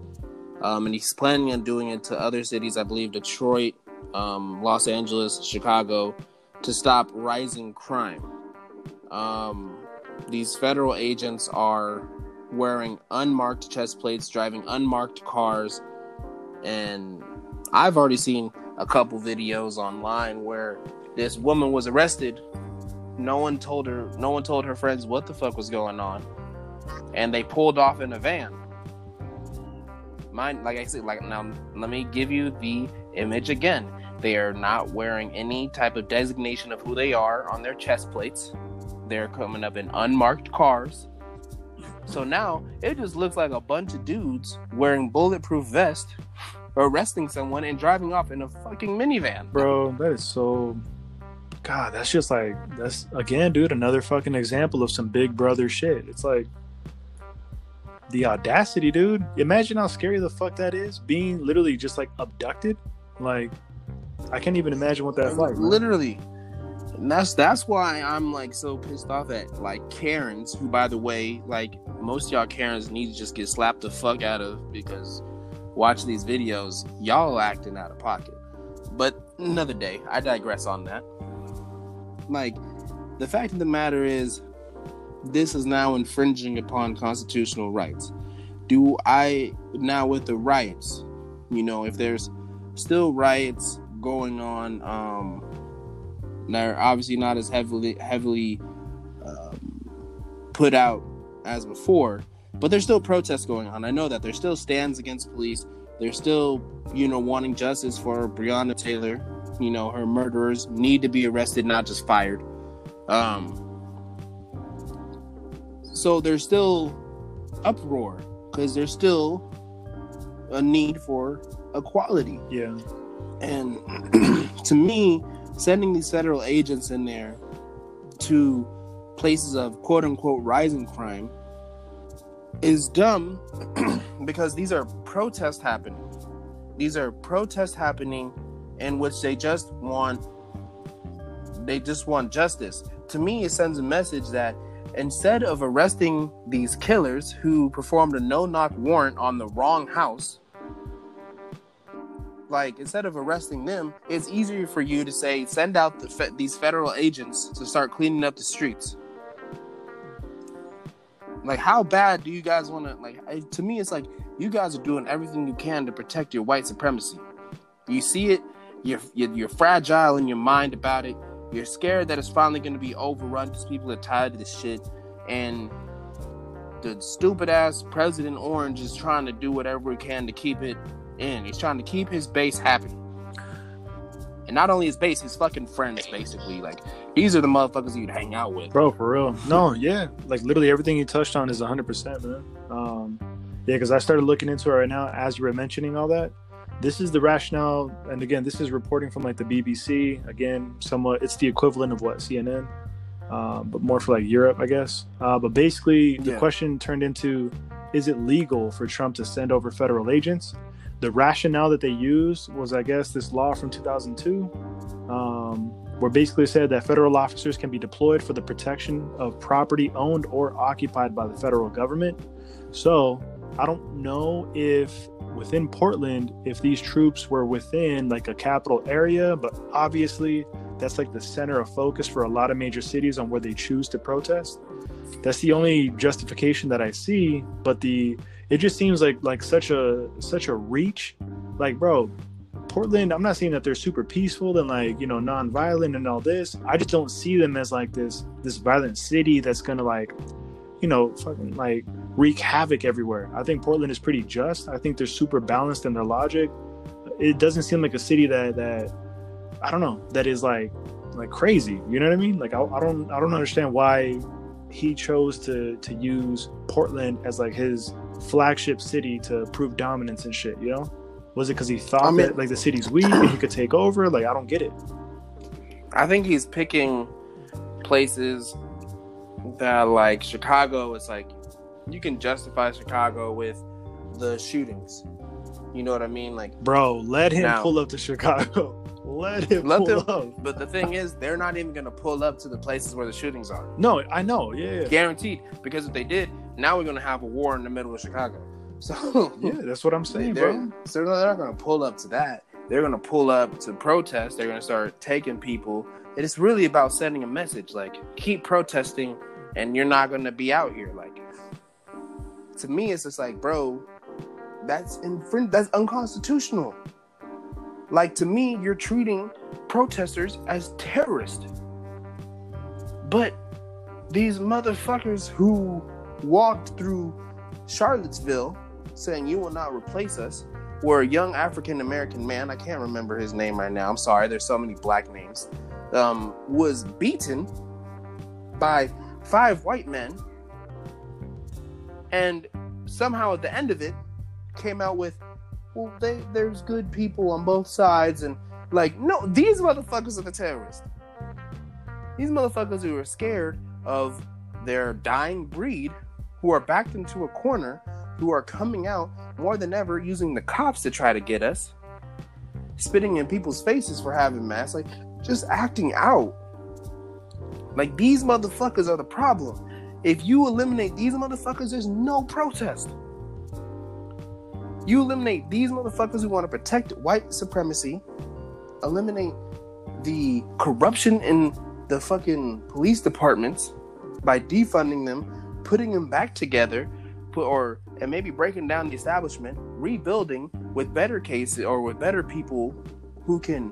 um, and he's planning on doing it to other cities. I believe Detroit, um, Los Angeles, Chicago, to stop rising crime. Um, these federal agents are wearing unmarked chest plates, driving unmarked cars, and I've already seen a couple videos online where this woman was arrested. No one told her. No one told her friends what the fuck was going on, and they pulled off in a van. Like I said, like now, let me give you the image again. They are not wearing any type of designation of who they are on their chest plates. They're coming up in unmarked cars. So now it just looks like a bunch of dudes wearing bulletproof vests, arresting someone and driving off in a fucking minivan. Bro, that is so. God, that's just like that's again, dude. Another fucking example of some Big Brother shit. It's like the audacity, dude. Imagine how scary the fuck that is. Being literally just like abducted. Like, I can't even imagine what that's like. Literally. And that's that's why I'm like so pissed off at like Karens, who by the way, like most y'all Karens need to just get slapped the fuck out of because watch these videos, y'all acting out of pocket. But another day, I digress on that. Like, the fact of the matter is, this is now infringing upon constitutional rights. Do I now with the riots, you know, if there's still riots going on, um, they're obviously not as heavily heavily um, put out as before, but there's still protests going on. I know that there's still stands against police. They're still, you know, wanting justice for Breonna Taylor. You know, her murderers need to be arrested, not just fired. Um, so there's still uproar because there's still a need for equality. Yeah. And to me, sending these federal agents in there to places of quote unquote rising crime is dumb because these are protests happening. These are protests happening in which they just want they just want justice. To me, it sends a message that instead of arresting these killers who performed a no-knock warrant on the wrong house, like instead of arresting them, it's easier for you to say send out the fe- these federal agents to start cleaning up the streets. Like, how bad do you guys want to? Like, I- to me, it's like you guys are doing everything you can to protect your white supremacy. You see it, you're, you're fragile in your mind about it. You're scared that it's finally going to be overrun because people are tired of this shit, and the stupid ass President Orange is trying to do whatever he can to keep it in. He's trying to keep his base happy. And not only his base, his fucking friends, basically. Like, these are the motherfuckers you'd hang out with. Bro, for real. No, yeah. Like literally everything you touched on is 100%, man. Um, yeah, because I started looking into it right now as you were mentioning all that. This is the rationale. And again, this is reporting from like the BBC. Again, somewhat, it's the equivalent of what, CNN? Um, but more for like Europe, I guess. Uh, but basically, the Yeah. question turned into is it legal for Trump to send over federal agents? The rationale that they used was, I guess, this law from 2002 um, where basically said that federal officers can be deployed for the protection of property owned or occupied by the federal government. So I don't know if within Portland, if these troops were within like a capital area, but obviously that's like the center of focus for a lot of major cities on where they choose to protest. That's the only justification that I see. But the it just seems like like such a such a reach. Like, bro, Portland, I'm not saying that they're super peaceful and like, you know, non-violent and all this. I just don't see them as like this this violent city that's gonna like, you know, fucking like wreak havoc everywhere. I think Portland is pretty just. I think they're super balanced in their logic. It doesn't seem like a city that that I don't know, that is like like crazy. You know what I mean? Like I, I don't I don't understand why he chose to to use Portland as like his flagship city to prove dominance and shit, you know? Was it because he thought I mean, that like the city's weak and he could take over? Like I don't get it. I think he's picking places that like Chicago is like you can justify Chicago with the shootings. You know what I mean? Like Bro, let him now, pull up to Chicago. Let him let pull them, up. But the thing is, they're not even gonna pull up to the places where the shootings are. No, I know, yeah, yeah. Guaranteed. Because if they did, now we're gonna have a war in the middle of Chicago. So yeah, that's what I'm saying, bro. So they're not gonna pull up to that. They're gonna pull up to protest. They're gonna start taking people. It's really about sending a message, like keep protesting, and you're not gonna be out here. Like to me, it's just like, bro, that's infring- that's unconstitutional. Like to me, you're treating protesters as terrorists. But these motherfuckers who walked through Charlottesville saying you will not replace us where a young African American man, I can't remember his name right now, I'm sorry, there's so many black names, um, was beaten by five white men and somehow at the end of it came out with, well, they, there's good people on both sides and like, no, these motherfuckers are the terrorists. These motherfuckers who are scared of their dying breed, who are backed into a corner who are coming out more than ever using the cops to try to get us, spitting in people's faces for having masks, like just acting out. Like these motherfuckers are the problem. If you eliminate these motherfuckers, there's no protest. You eliminate these motherfuckers who want to protect white supremacy, eliminate the corruption in the fucking police departments by defunding them, putting them back together, or and maybe breaking down the establishment, rebuilding with better cases or with better people who can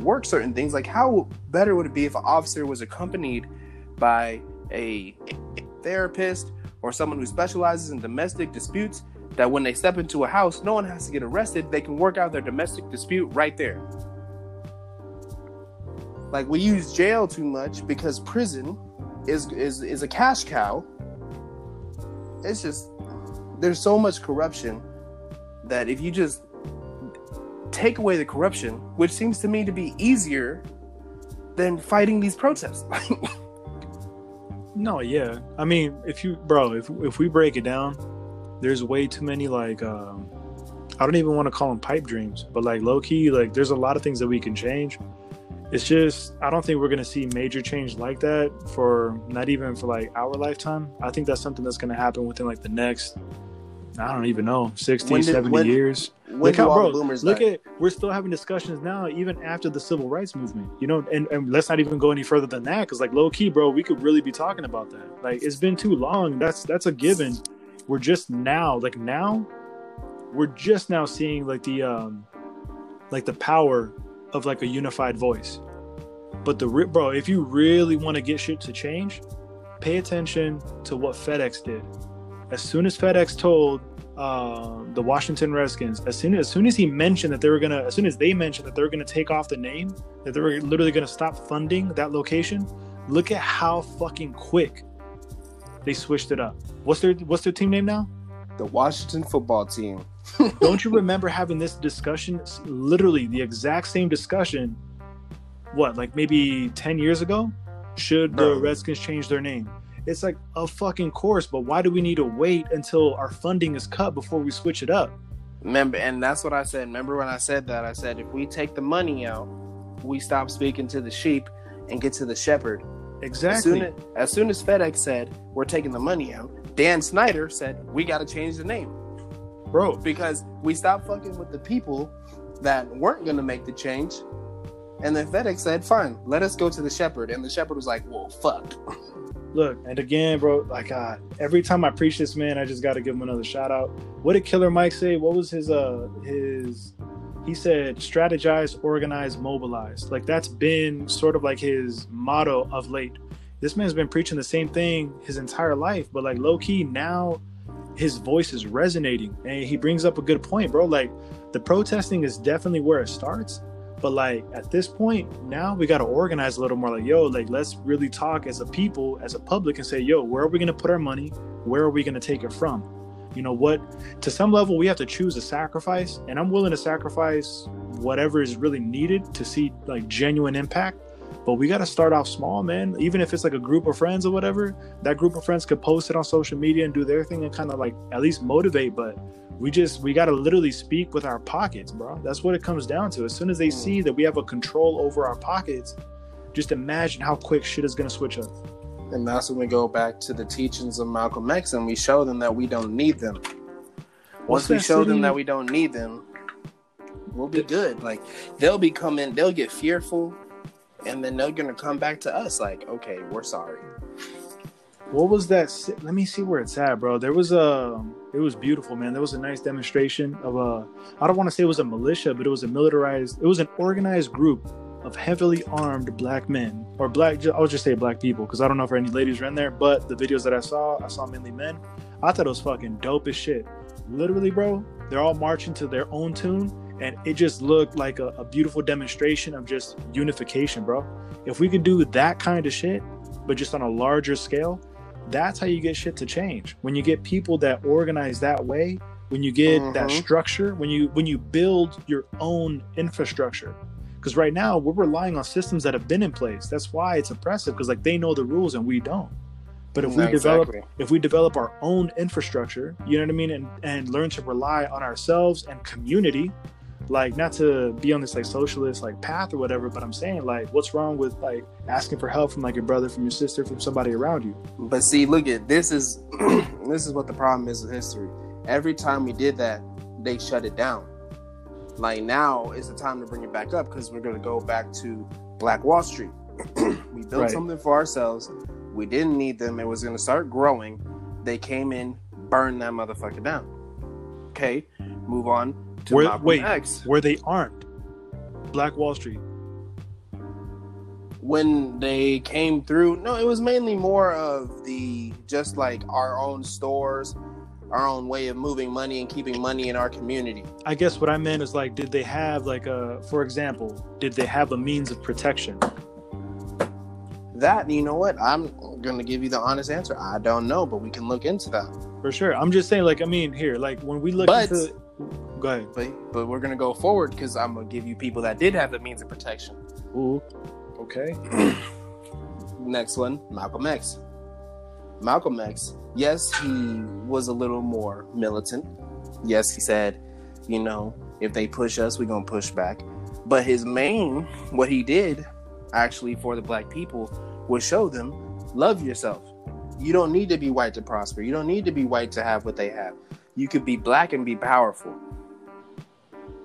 work certain things. Like, how better would it be if an officer was accompanied by a therapist or someone who specializes in domestic disputes? That when they step into a house, no one has to get arrested. They can work out their domestic dispute right there. Like we use jail too much because prison is is is a cash cow. It's just there's so much corruption that if you just take away the corruption, which seems to me to be easier than fighting these protests. no, yeah. I mean, if you, bro, if if we break it down, there's way too many like, um, I don't even want to call them pipe dreams, but like low key, like there's a lot of things that we can change. It's just I don't think we're gonna see major change like that for not even for like our lifetime. I think that's something that's gonna happen within like the next I don't even know, 60, did, 70 when, years. When look how, bro, look die? at, we're still having discussions now, even after the civil rights movement, you know, and, and let's not even go any further than that. Cause like low key, bro, we could really be talking about that. Like it's been too long. That's, that's a given. We're just now, like now, we're just now seeing like the, um, like the power of like a unified voice. But the, bro, if you really want to get shit to change, pay attention to what FedEx did as soon as FedEx told uh, the Washington Redskins, as soon as, soon as he mentioned that they were gonna, as soon as they mentioned that they were gonna take off the name, that they were literally gonna stop funding that location, look at how fucking quick they switched it up. What's their What's their team name now? The Washington Football Team. Don't you remember having this discussion? Literally the exact same discussion. What, like maybe ten years ago? Should the Redskins change their name? It's like a fucking course, but why do we need to wait until our funding is cut before we switch it up? Remember, and that's what I said. Remember when I said that? I said if we take the money out, we stop speaking to the sheep and get to the shepherd. Exactly. As soon as, as, soon as FedEx said we're taking the money out, Dan Snyder said we got to change the name, bro, because we stopped fucking with the people that weren't gonna make the change, And then FedEx said, "Fine, let us go to the shepherd." And the shepherd was like, "Well, fuck." Look, and again, bro, like God, every time I preach this man, I just got to give him another shout out. What did Killer Mike say? What was his uh his he said strategize, organize, mobilize. Like that's been sort of like his motto of late. This man's been preaching the same thing his entire life, but like low key now his voice is resonating and he brings up a good point, bro. Like the protesting is definitely where it starts, but like at this point now we got to organize a little more like yo, like let's really talk as a people, as a public and say, yo, where are we going to put our money? Where are we going to take it from? you know what to some level we have to choose a sacrifice and i'm willing to sacrifice whatever is really needed to see like genuine impact but we got to start off small man even if it's like a group of friends or whatever that group of friends could post it on social media and do their thing and kind of like at least motivate but we just we got to literally speak with our pockets bro that's what it comes down to as soon as they hmm. see that we have a control over our pockets just imagine how quick shit is going to switch up and that's when we go back to the teachings of Malcolm X and we show them that we don't need them. Once we show them that we don't need them, we'll be good. Like they'll be coming, they'll get fearful, and then they're gonna come back to us like, okay, we're sorry. What was that? Let me see where it's at, bro. There was a, it was beautiful, man. There was a nice demonstration of a, I don't want to say it was a militia, but it was a militarized, it was an organized group of heavily armed black men or black I'll just say black people because I don't know if any ladies were in there, but the videos that I saw, I saw mainly men. I thought it was fucking dope as shit. Literally, bro, they're all marching to their own tune, and it just looked like a, a beautiful demonstration of just unification, bro. If we could do that kind of shit, but just on a larger scale, that's how you get shit to change. When you get people that organize that way, when you get mm-hmm. that structure, when you when you build your own infrastructure, because right now we're relying on systems that have been in place. That's why it's oppressive because like they know the rules and we don't. But if we develop if we develop our own infrastructure, you know what I mean, and and learn to rely on ourselves and community, like not to be on this like socialist like path or whatever, but I'm saying like what's wrong with like asking for help from like your brother, from your sister, from somebody around you. But see, look at this is this is what the problem is with history. Every time we did that, they shut it down like now is the time to bring it back up because we're going to go back to Black Wall Street. we built right. something for ourselves. We didn't need them. It was going to start growing. They came in, burned that motherfucker down. Okay, move on to were, Malcolm wait, X. Were they armed? Black Wall Street. When they came through, no, it was mainly more of the just like our own stores our own way of moving money and keeping money in our community. I guess what I meant is like, did they have like a, for example, did they have a means of protection? That you know what I'm gonna give you the honest answer. I don't know, but we can look into that for sure. I'm just saying, like, I mean, here, like when we look but, into, go ahead, but but we're gonna go forward because I'm gonna give you people that did have the means of protection. Ooh, okay. Next one, Malcolm X. Malcolm X yes, he was a little more militant. Yes, he said, you know, if they push us, we're to push back. But his main, what he did actually for the black people was show them love yourself. You don't need to be white to prosper. You don't need to be white to have what they have. You could be black and be powerful.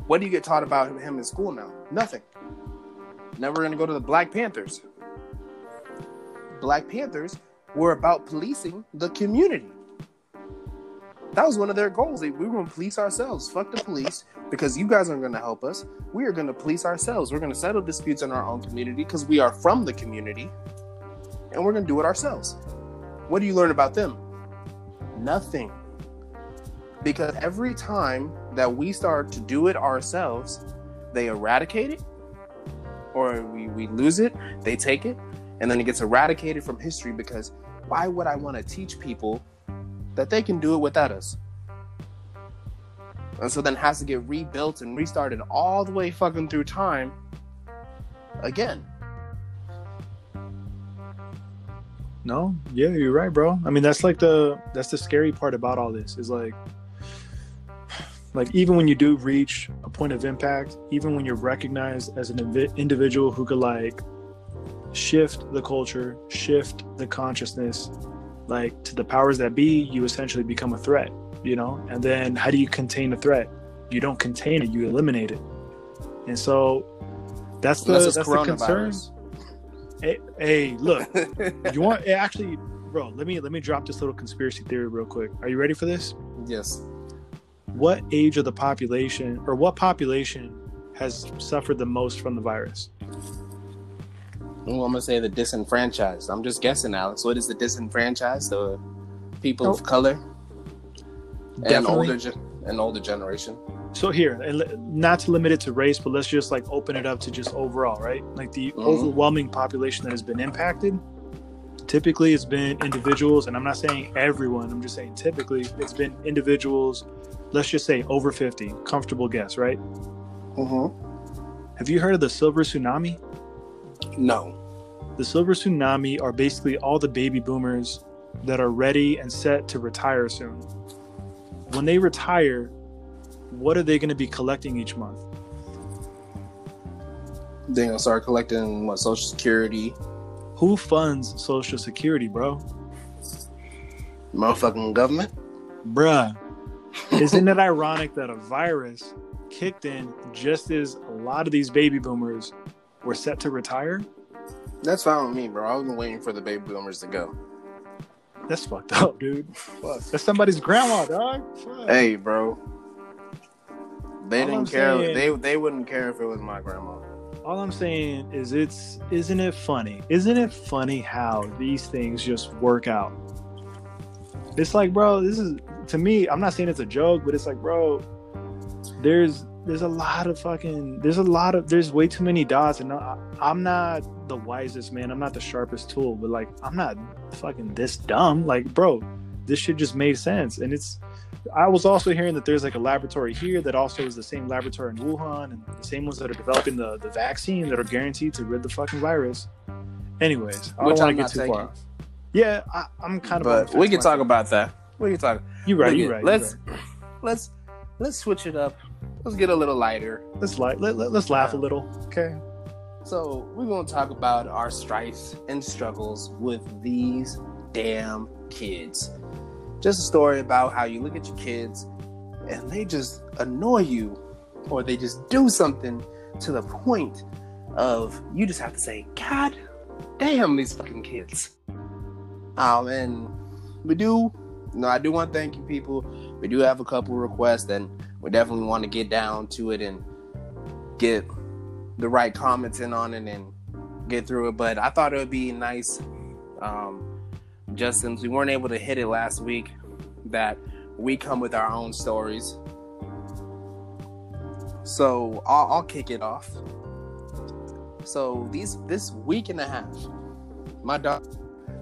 What do you get taught about him in school now? Nothing. Never going to go to the Black Panthers. Black Panthers were about policing the community. That was one of their goals. we were going to police ourselves. Fuck the police because you guys aren't going to help us. We are going to police ourselves. We're going to settle disputes in our own community because we are from the community and we're going to do it ourselves. What do you learn about them? Nothing. Because every time that we start to do it ourselves, they eradicate it or we, we lose it, they take it, and then it gets eradicated from history because why would I want to teach people that they can do it without us? And so then it has to get rebuilt and restarted all the way fucking through time again. No, yeah, you're right, bro. I mean, that's like the that's the scary part about all this is like like even when you do reach a point of impact, even when you're recognized as an individual who could like shift the culture, shift the consciousness, like to the powers that be, you essentially become a threat, you know? And then how do you contain a threat? You don't contain it, you eliminate it. And so That's the that's the concern. Hey, hey, look, you want eh, actually, bro? Let me let me drop this little conspiracy theory real quick. Are you ready for this? yes. What age of the population, or what population, has suffered the most from the virus? Well, I'm gonna say the disenfranchised. I'm just guessing, Alex. What is the disenfranchised? The people of Nope. color and older, gen- an older generation. So here, and not to limit it to race, but let's just like open it up to just overall, right? Like the Mhm. overwhelming population that has been impacted. Typically, it's been individuals, and I'm not saying everyone. I'm just saying typically, it's been individuals. Let's just say over 50. Comfortable guess, right? Mm-hmm. Have you heard of the silver tsunami? No. The silver tsunami are basically all the baby boomers that are ready and set to retire soon. When they retire, what are they going to be collecting each month? They're gonna start collecting what Social Security, Who funds Social Security, bro? motherfucking government. Bruh. Isn't it ironic that a virus kicked in just as a lot of these baby boomers were set to retire? That's fine with me, bro. I've been waiting for the baby boomers to go. That's fucked up, dude. Fuck. That's somebody's grandma, dog. Fuck. Hey, bro. They All didn't I'm care. saying- They they wouldn't care if it was my grandma. All I'm saying is it's isn't it funny? Isn't it funny how these things just work out? It's like, bro, this is to me, I'm not saying it's a joke, but it's like, bro, there's there's a lot of fucking there's a lot of there's way too many dots and I, I'm not the wisest man. I'm not the sharpest tool, but like I'm not fucking this dumb. Like, bro, this shit just made sense and it's I was also hearing that there's like a laboratory here that also is the same laboratory in Wuhan and the same ones that are developing the, the vaccine that are guaranteed to rid the fucking virus. Anyways, I Which don't want to get too taking. far. Yeah, I, I'm kind of. But we can talk about that. We can talk. You right. You right. you Let's right. let's let's switch it up. Let's get a little lighter. let's light. let, let, let's laugh a uh, little. Okay. So we're gonna talk about our strifes and struggles with these damn kids. Just a story about how you look at your kids and they just annoy you, or they just do something to the point of you just have to say, God damn these fucking kids. Um and we do no, I do want to thank you people. We do have a couple requests and we definitely want to get down to it and get the right comments in on it and get through it. But I thought it would be nice, um, just since we weren't able to hit it last week, that we come with our own stories. So I'll, I'll kick it off. So these this week and a half, my daughter,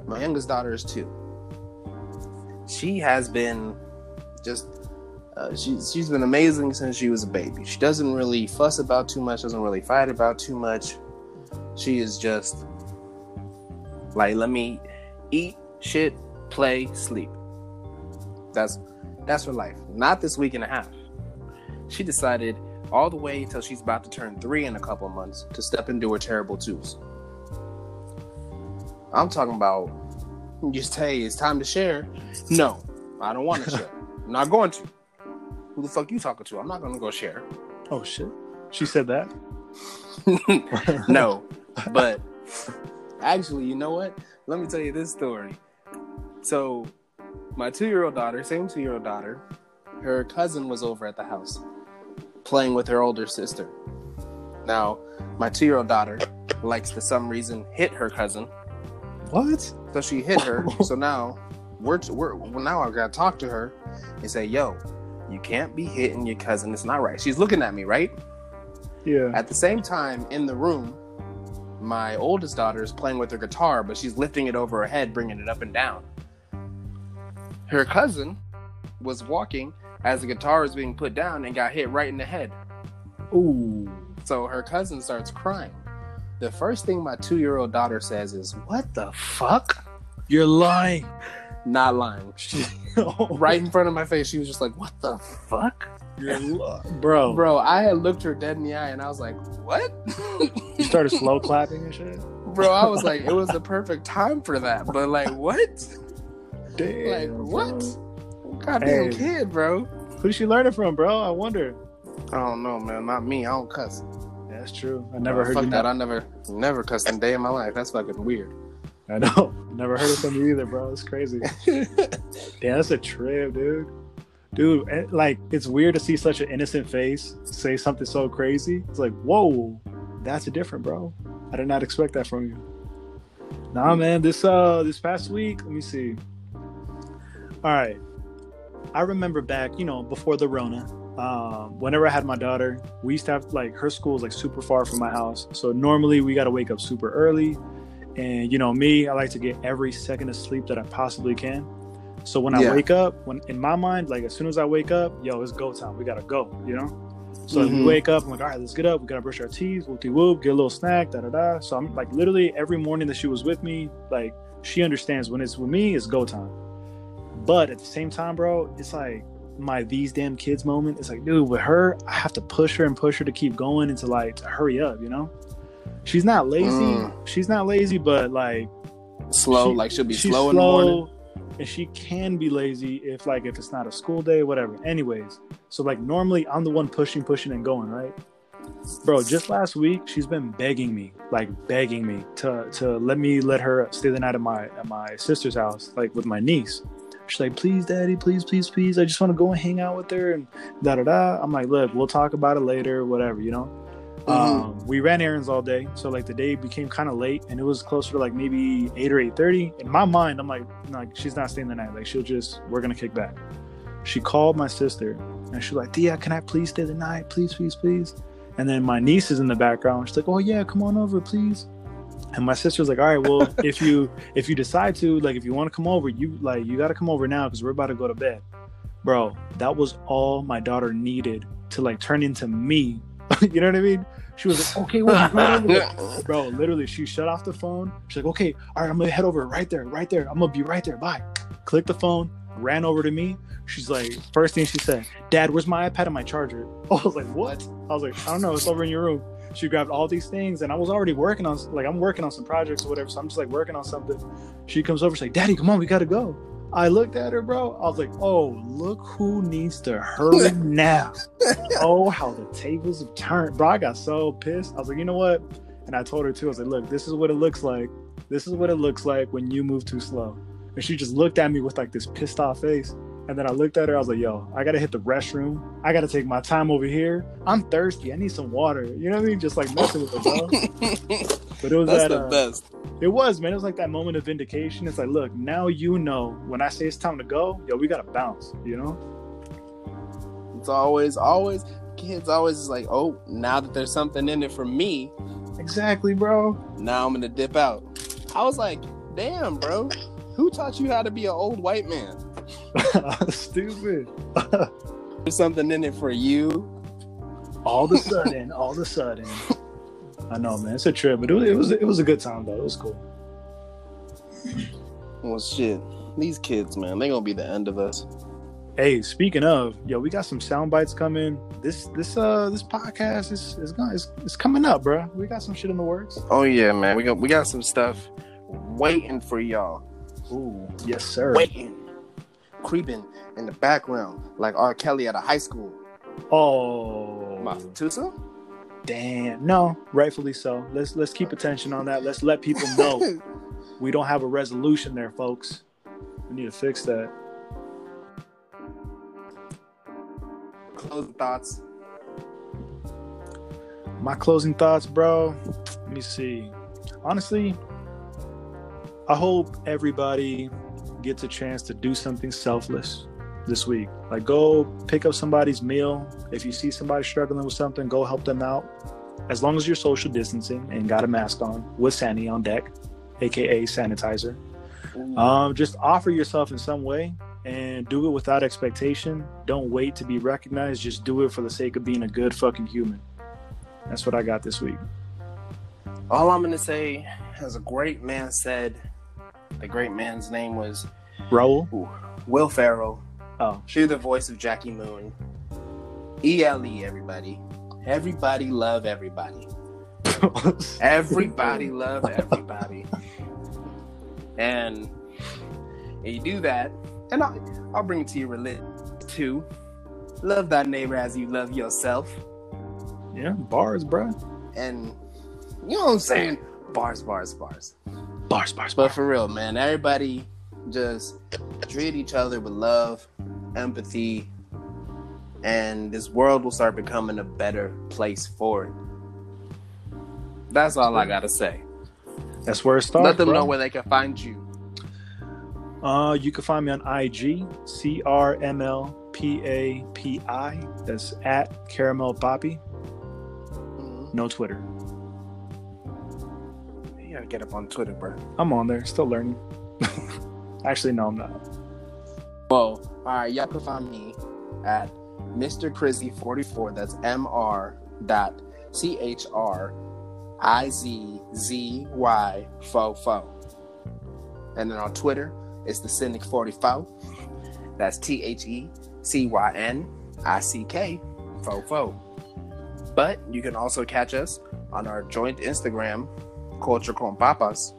my youngest daughter is two. She has been just uh, she's she's been amazing since she was a baby. She doesn't really fuss about too much, doesn't really fight about too much. She is just like let me eat, shit, play, sleep. That's that's her life. Not this week and a half. She decided all the way until she's about to turn three in a couple months to step into her terrible twos. I'm talking about just hey, it's time to share. No, I don't want to share. I'm not going to. Who the fuck you talking to? I'm not gonna go share. Oh shit. She said that. no, but actually, you know what? Let me tell you this story. So, my two-year-old daughter, same two-year-old daughter, her cousin was over at the house playing with her older sister. Now, my two-year-old daughter likes to some reason hit her cousin, What? so she hit her. so now we're, we're well, now I gotta talk to her and say, "Yo, you can't be hitting your cousin. It's not right." She's looking at me, right? Yeah. At the same time, in the room, my oldest daughter is playing with her guitar, but she's lifting it over her head, bringing it up and down. Her cousin was walking as the guitar was being put down and got hit right in the head. Ooh. So her cousin starts crying. The first thing my two year old daughter says is, What the fuck? You're lying. Not lying. Right in front of my face, she was just like, What the fuck? You're li- bro. Bro, I had looked her dead in the eye and I was like, What? You started slow clapping and shit. Bro, I was like, it was the perfect time for that. But like, what? Damn. Like, what? Goddamn Hey. kid, bro. Who did she learning from, bro? I wonder. I don't know, man. Not me. I don't cuss. That's true. I never Uh, heard fuck that. not- I never, never cussed a day in my life. That's fucking weird. I know. Never heard it from you either, bro. It's crazy. Damn, that's a trip, dude. Dude, and, like it's weird to see such an innocent face say something so crazy. It's like, whoa, that's a different, bro. I did not expect that from you. Nah, man. This uh, this past week, let me see. All right, I remember back, you know, before the Rona. Um, whenever I had my daughter, we used to have like her school is like super far from my house, so normally we got to wake up super early. And you know me, I like to get every second of sleep that I possibly can. So when I Yeah. wake up, when in my mind, like as soon as I wake up, yo, it's go time. We gotta go, you know. So like, we wake up, I'm like, all right, let's get up. We gotta brush our teeth, whoop de whoop, get a little snack, da da da. So I'm like, literally every morning that she was with me, like she understands when it's with me, it's go time. But at the same time, bro, it's like my these damn kids moment. It's like, dude, with her, I have to push her and push her to keep going and to like to hurry up, you know. She's not lazy. Mm. She's not lazy, but like Slow, She- like she'll be she's slow in the morning. and she can be lazy if like if it's not a school day whatever anyways so like normally i'm the one pushing pushing and going right bro just last week she's been begging me like begging me to to let me let her stay the night at my at my sister's house like with my niece she's like please daddy please please please i just want to go and hang out with her and da da da i'm like look we'll talk about it later whatever you know um, we ran errands all day, so like the day became kind of late, and it was closer to like maybe eight or eight thirty. In my mind, I'm like, like she's not staying the night. Like she'll just we're gonna kick back. She called my sister, and she's like, "Tia, can I please stay the night, please, please, please?" And then my niece is in the background. She's like, "Oh yeah, come on over, please." And my sister's like, "All right, well, if you if you decide to, like, if you want to come over, you like you got to come over now because we're about to go to bed." Bro, that was all my daughter needed to like turn into me. you know what I mean? She was like, "Okay, well, right over there." bro literally she shut off the phone. She's like okay all right i'm gonna head over right there right there. I'm gonna be right there. Bye. Click the phone ran over to me. She's like first thing she said dad where's my ipad and my charger? I was like what? I was like i don't know. It's over in your room she grabbed all these things and i was already working on like i'm working on some projects or whatever so i'm just like working on something. She comes over she's like daddy come on we gotta go. I looked at her bro. I was like oh look who needs to hurry now. Oh how the tables have turned. Bro i got so pissed. I was like you know what? And I told her too, I was like, look, this is what it looks like. This is what it looks like when you move too slow. And she just looked at me with like this pissed off face. And then I looked at her, I was like, yo, I gotta hit the restroom. I gotta take my time over here. I'm thirsty. I need some water. You know what I mean? Just like messing with her, bro. But it was That's that the uh, best. it was, man. It was like that moment of vindication. It's like, look, now you know when I say it's time to go, yo, we gotta bounce, you know? It's always, always, kids always is like, oh, now that there's something in it for me, Exactly, bro. now I'm gonna dip out. I was like, damn, bro, who taught you how to be an old white man? Stupid. There's something in it for you. all of a sudden, all of a sudden. I know, man. It's a trip, but it was, it was it was a good time though. It was cool. Well, shit, these kids, man, they gonna be the end of us. Hey, speaking of, yo, we got some sound bites coming. This this uh this podcast is is going it's, is coming up, bro. We got some shit in the works. Oh yeah, man, we got we got some stuff waiting for y'all. Ooh, yes, sir. waiting, creeping in the background like R. Kelly at a high school. Oh, soon? damn. No, rightfully so. Let's let's keep attention on that. Let's let people know we don't have a resolution there, folks. We need to fix that. Closing thoughts. My closing thoughts, bro. Let me see. Honestly, I hope everybody gets a chance to do something selfless this week. Like, go pick up somebody's meal. If you see somebody struggling with something, go help them out. As long as you're social distancing and got a mask on with Sandy on deck, aka sanitizer. Um, just offer yourself in some way and do it without expectation. Don't wait to be recognized. Just do it for the sake of being a good fucking human. That's what I got this week. All I'm gonna say, as a great man said, the great man's name was Raul. ooh, Will Ferrell. Oh, Through the voice of Jackie Moon. ELE, everybody. Everybody love everybody. Everybody love everybody. and you do that, and I'll, I'll bring it to your religion too. Love thy neighbor as you love yourself. yeah, bars, bro. and you know what I'm saying? Bars, bars, bars. Bars, bars, But for real, man, everybody just treat each other with love, empathy, and this world will start becoming a better place for it. That's all I gotta say. That's where it starts. Let them bro. know where they can find you. Uh, you can find me on IG, C R M L P A P I. That's at Caramel Papi. No Twitter. Gotta get up on Twitter, bro. I'm on there, still learning. Actually, no, I'm not. Well, all right, y'all can find me at Mr. Chrizzy44. That's M R dot C H R I Z Z Y fo fo. And then on Twitter, it's the Cynick 44. That's T H E C Y N I C K fo fo. But you can also catch us on our joint Instagram, Culture Con Papas.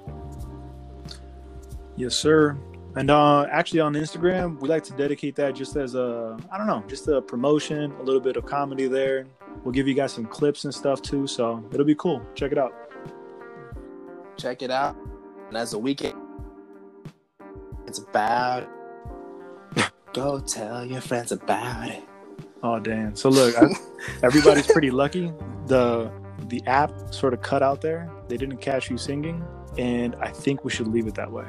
Yes, sir. And uh, actually, on Instagram, we like to dedicate that just as a, I don't know, just a promotion, a little bit of comedy there. We'll give you guys some clips and stuff too, so it'll be cool. Check it out. check it out. And as a weekend, it's about. Go tell your friends about it. Oh damn! So look, I, everybody's pretty lucky. The the app sort of cut out there. They didn't catch you singing, and I think we should leave it that way.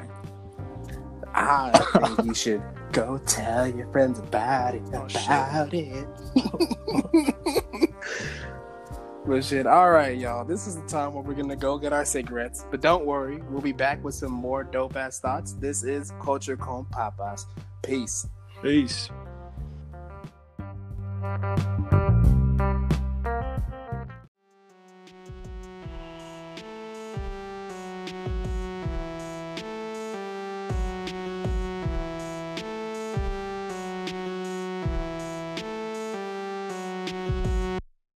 I think you should go tell your friends about it. Oh, shit. About it. but shit, all right, y'all. This is the time where we're gonna go get our cigarettes. But don't worry, we'll be back with some more dope ass thoughts. This is Culture Con Papas. Peace. Peace. Thank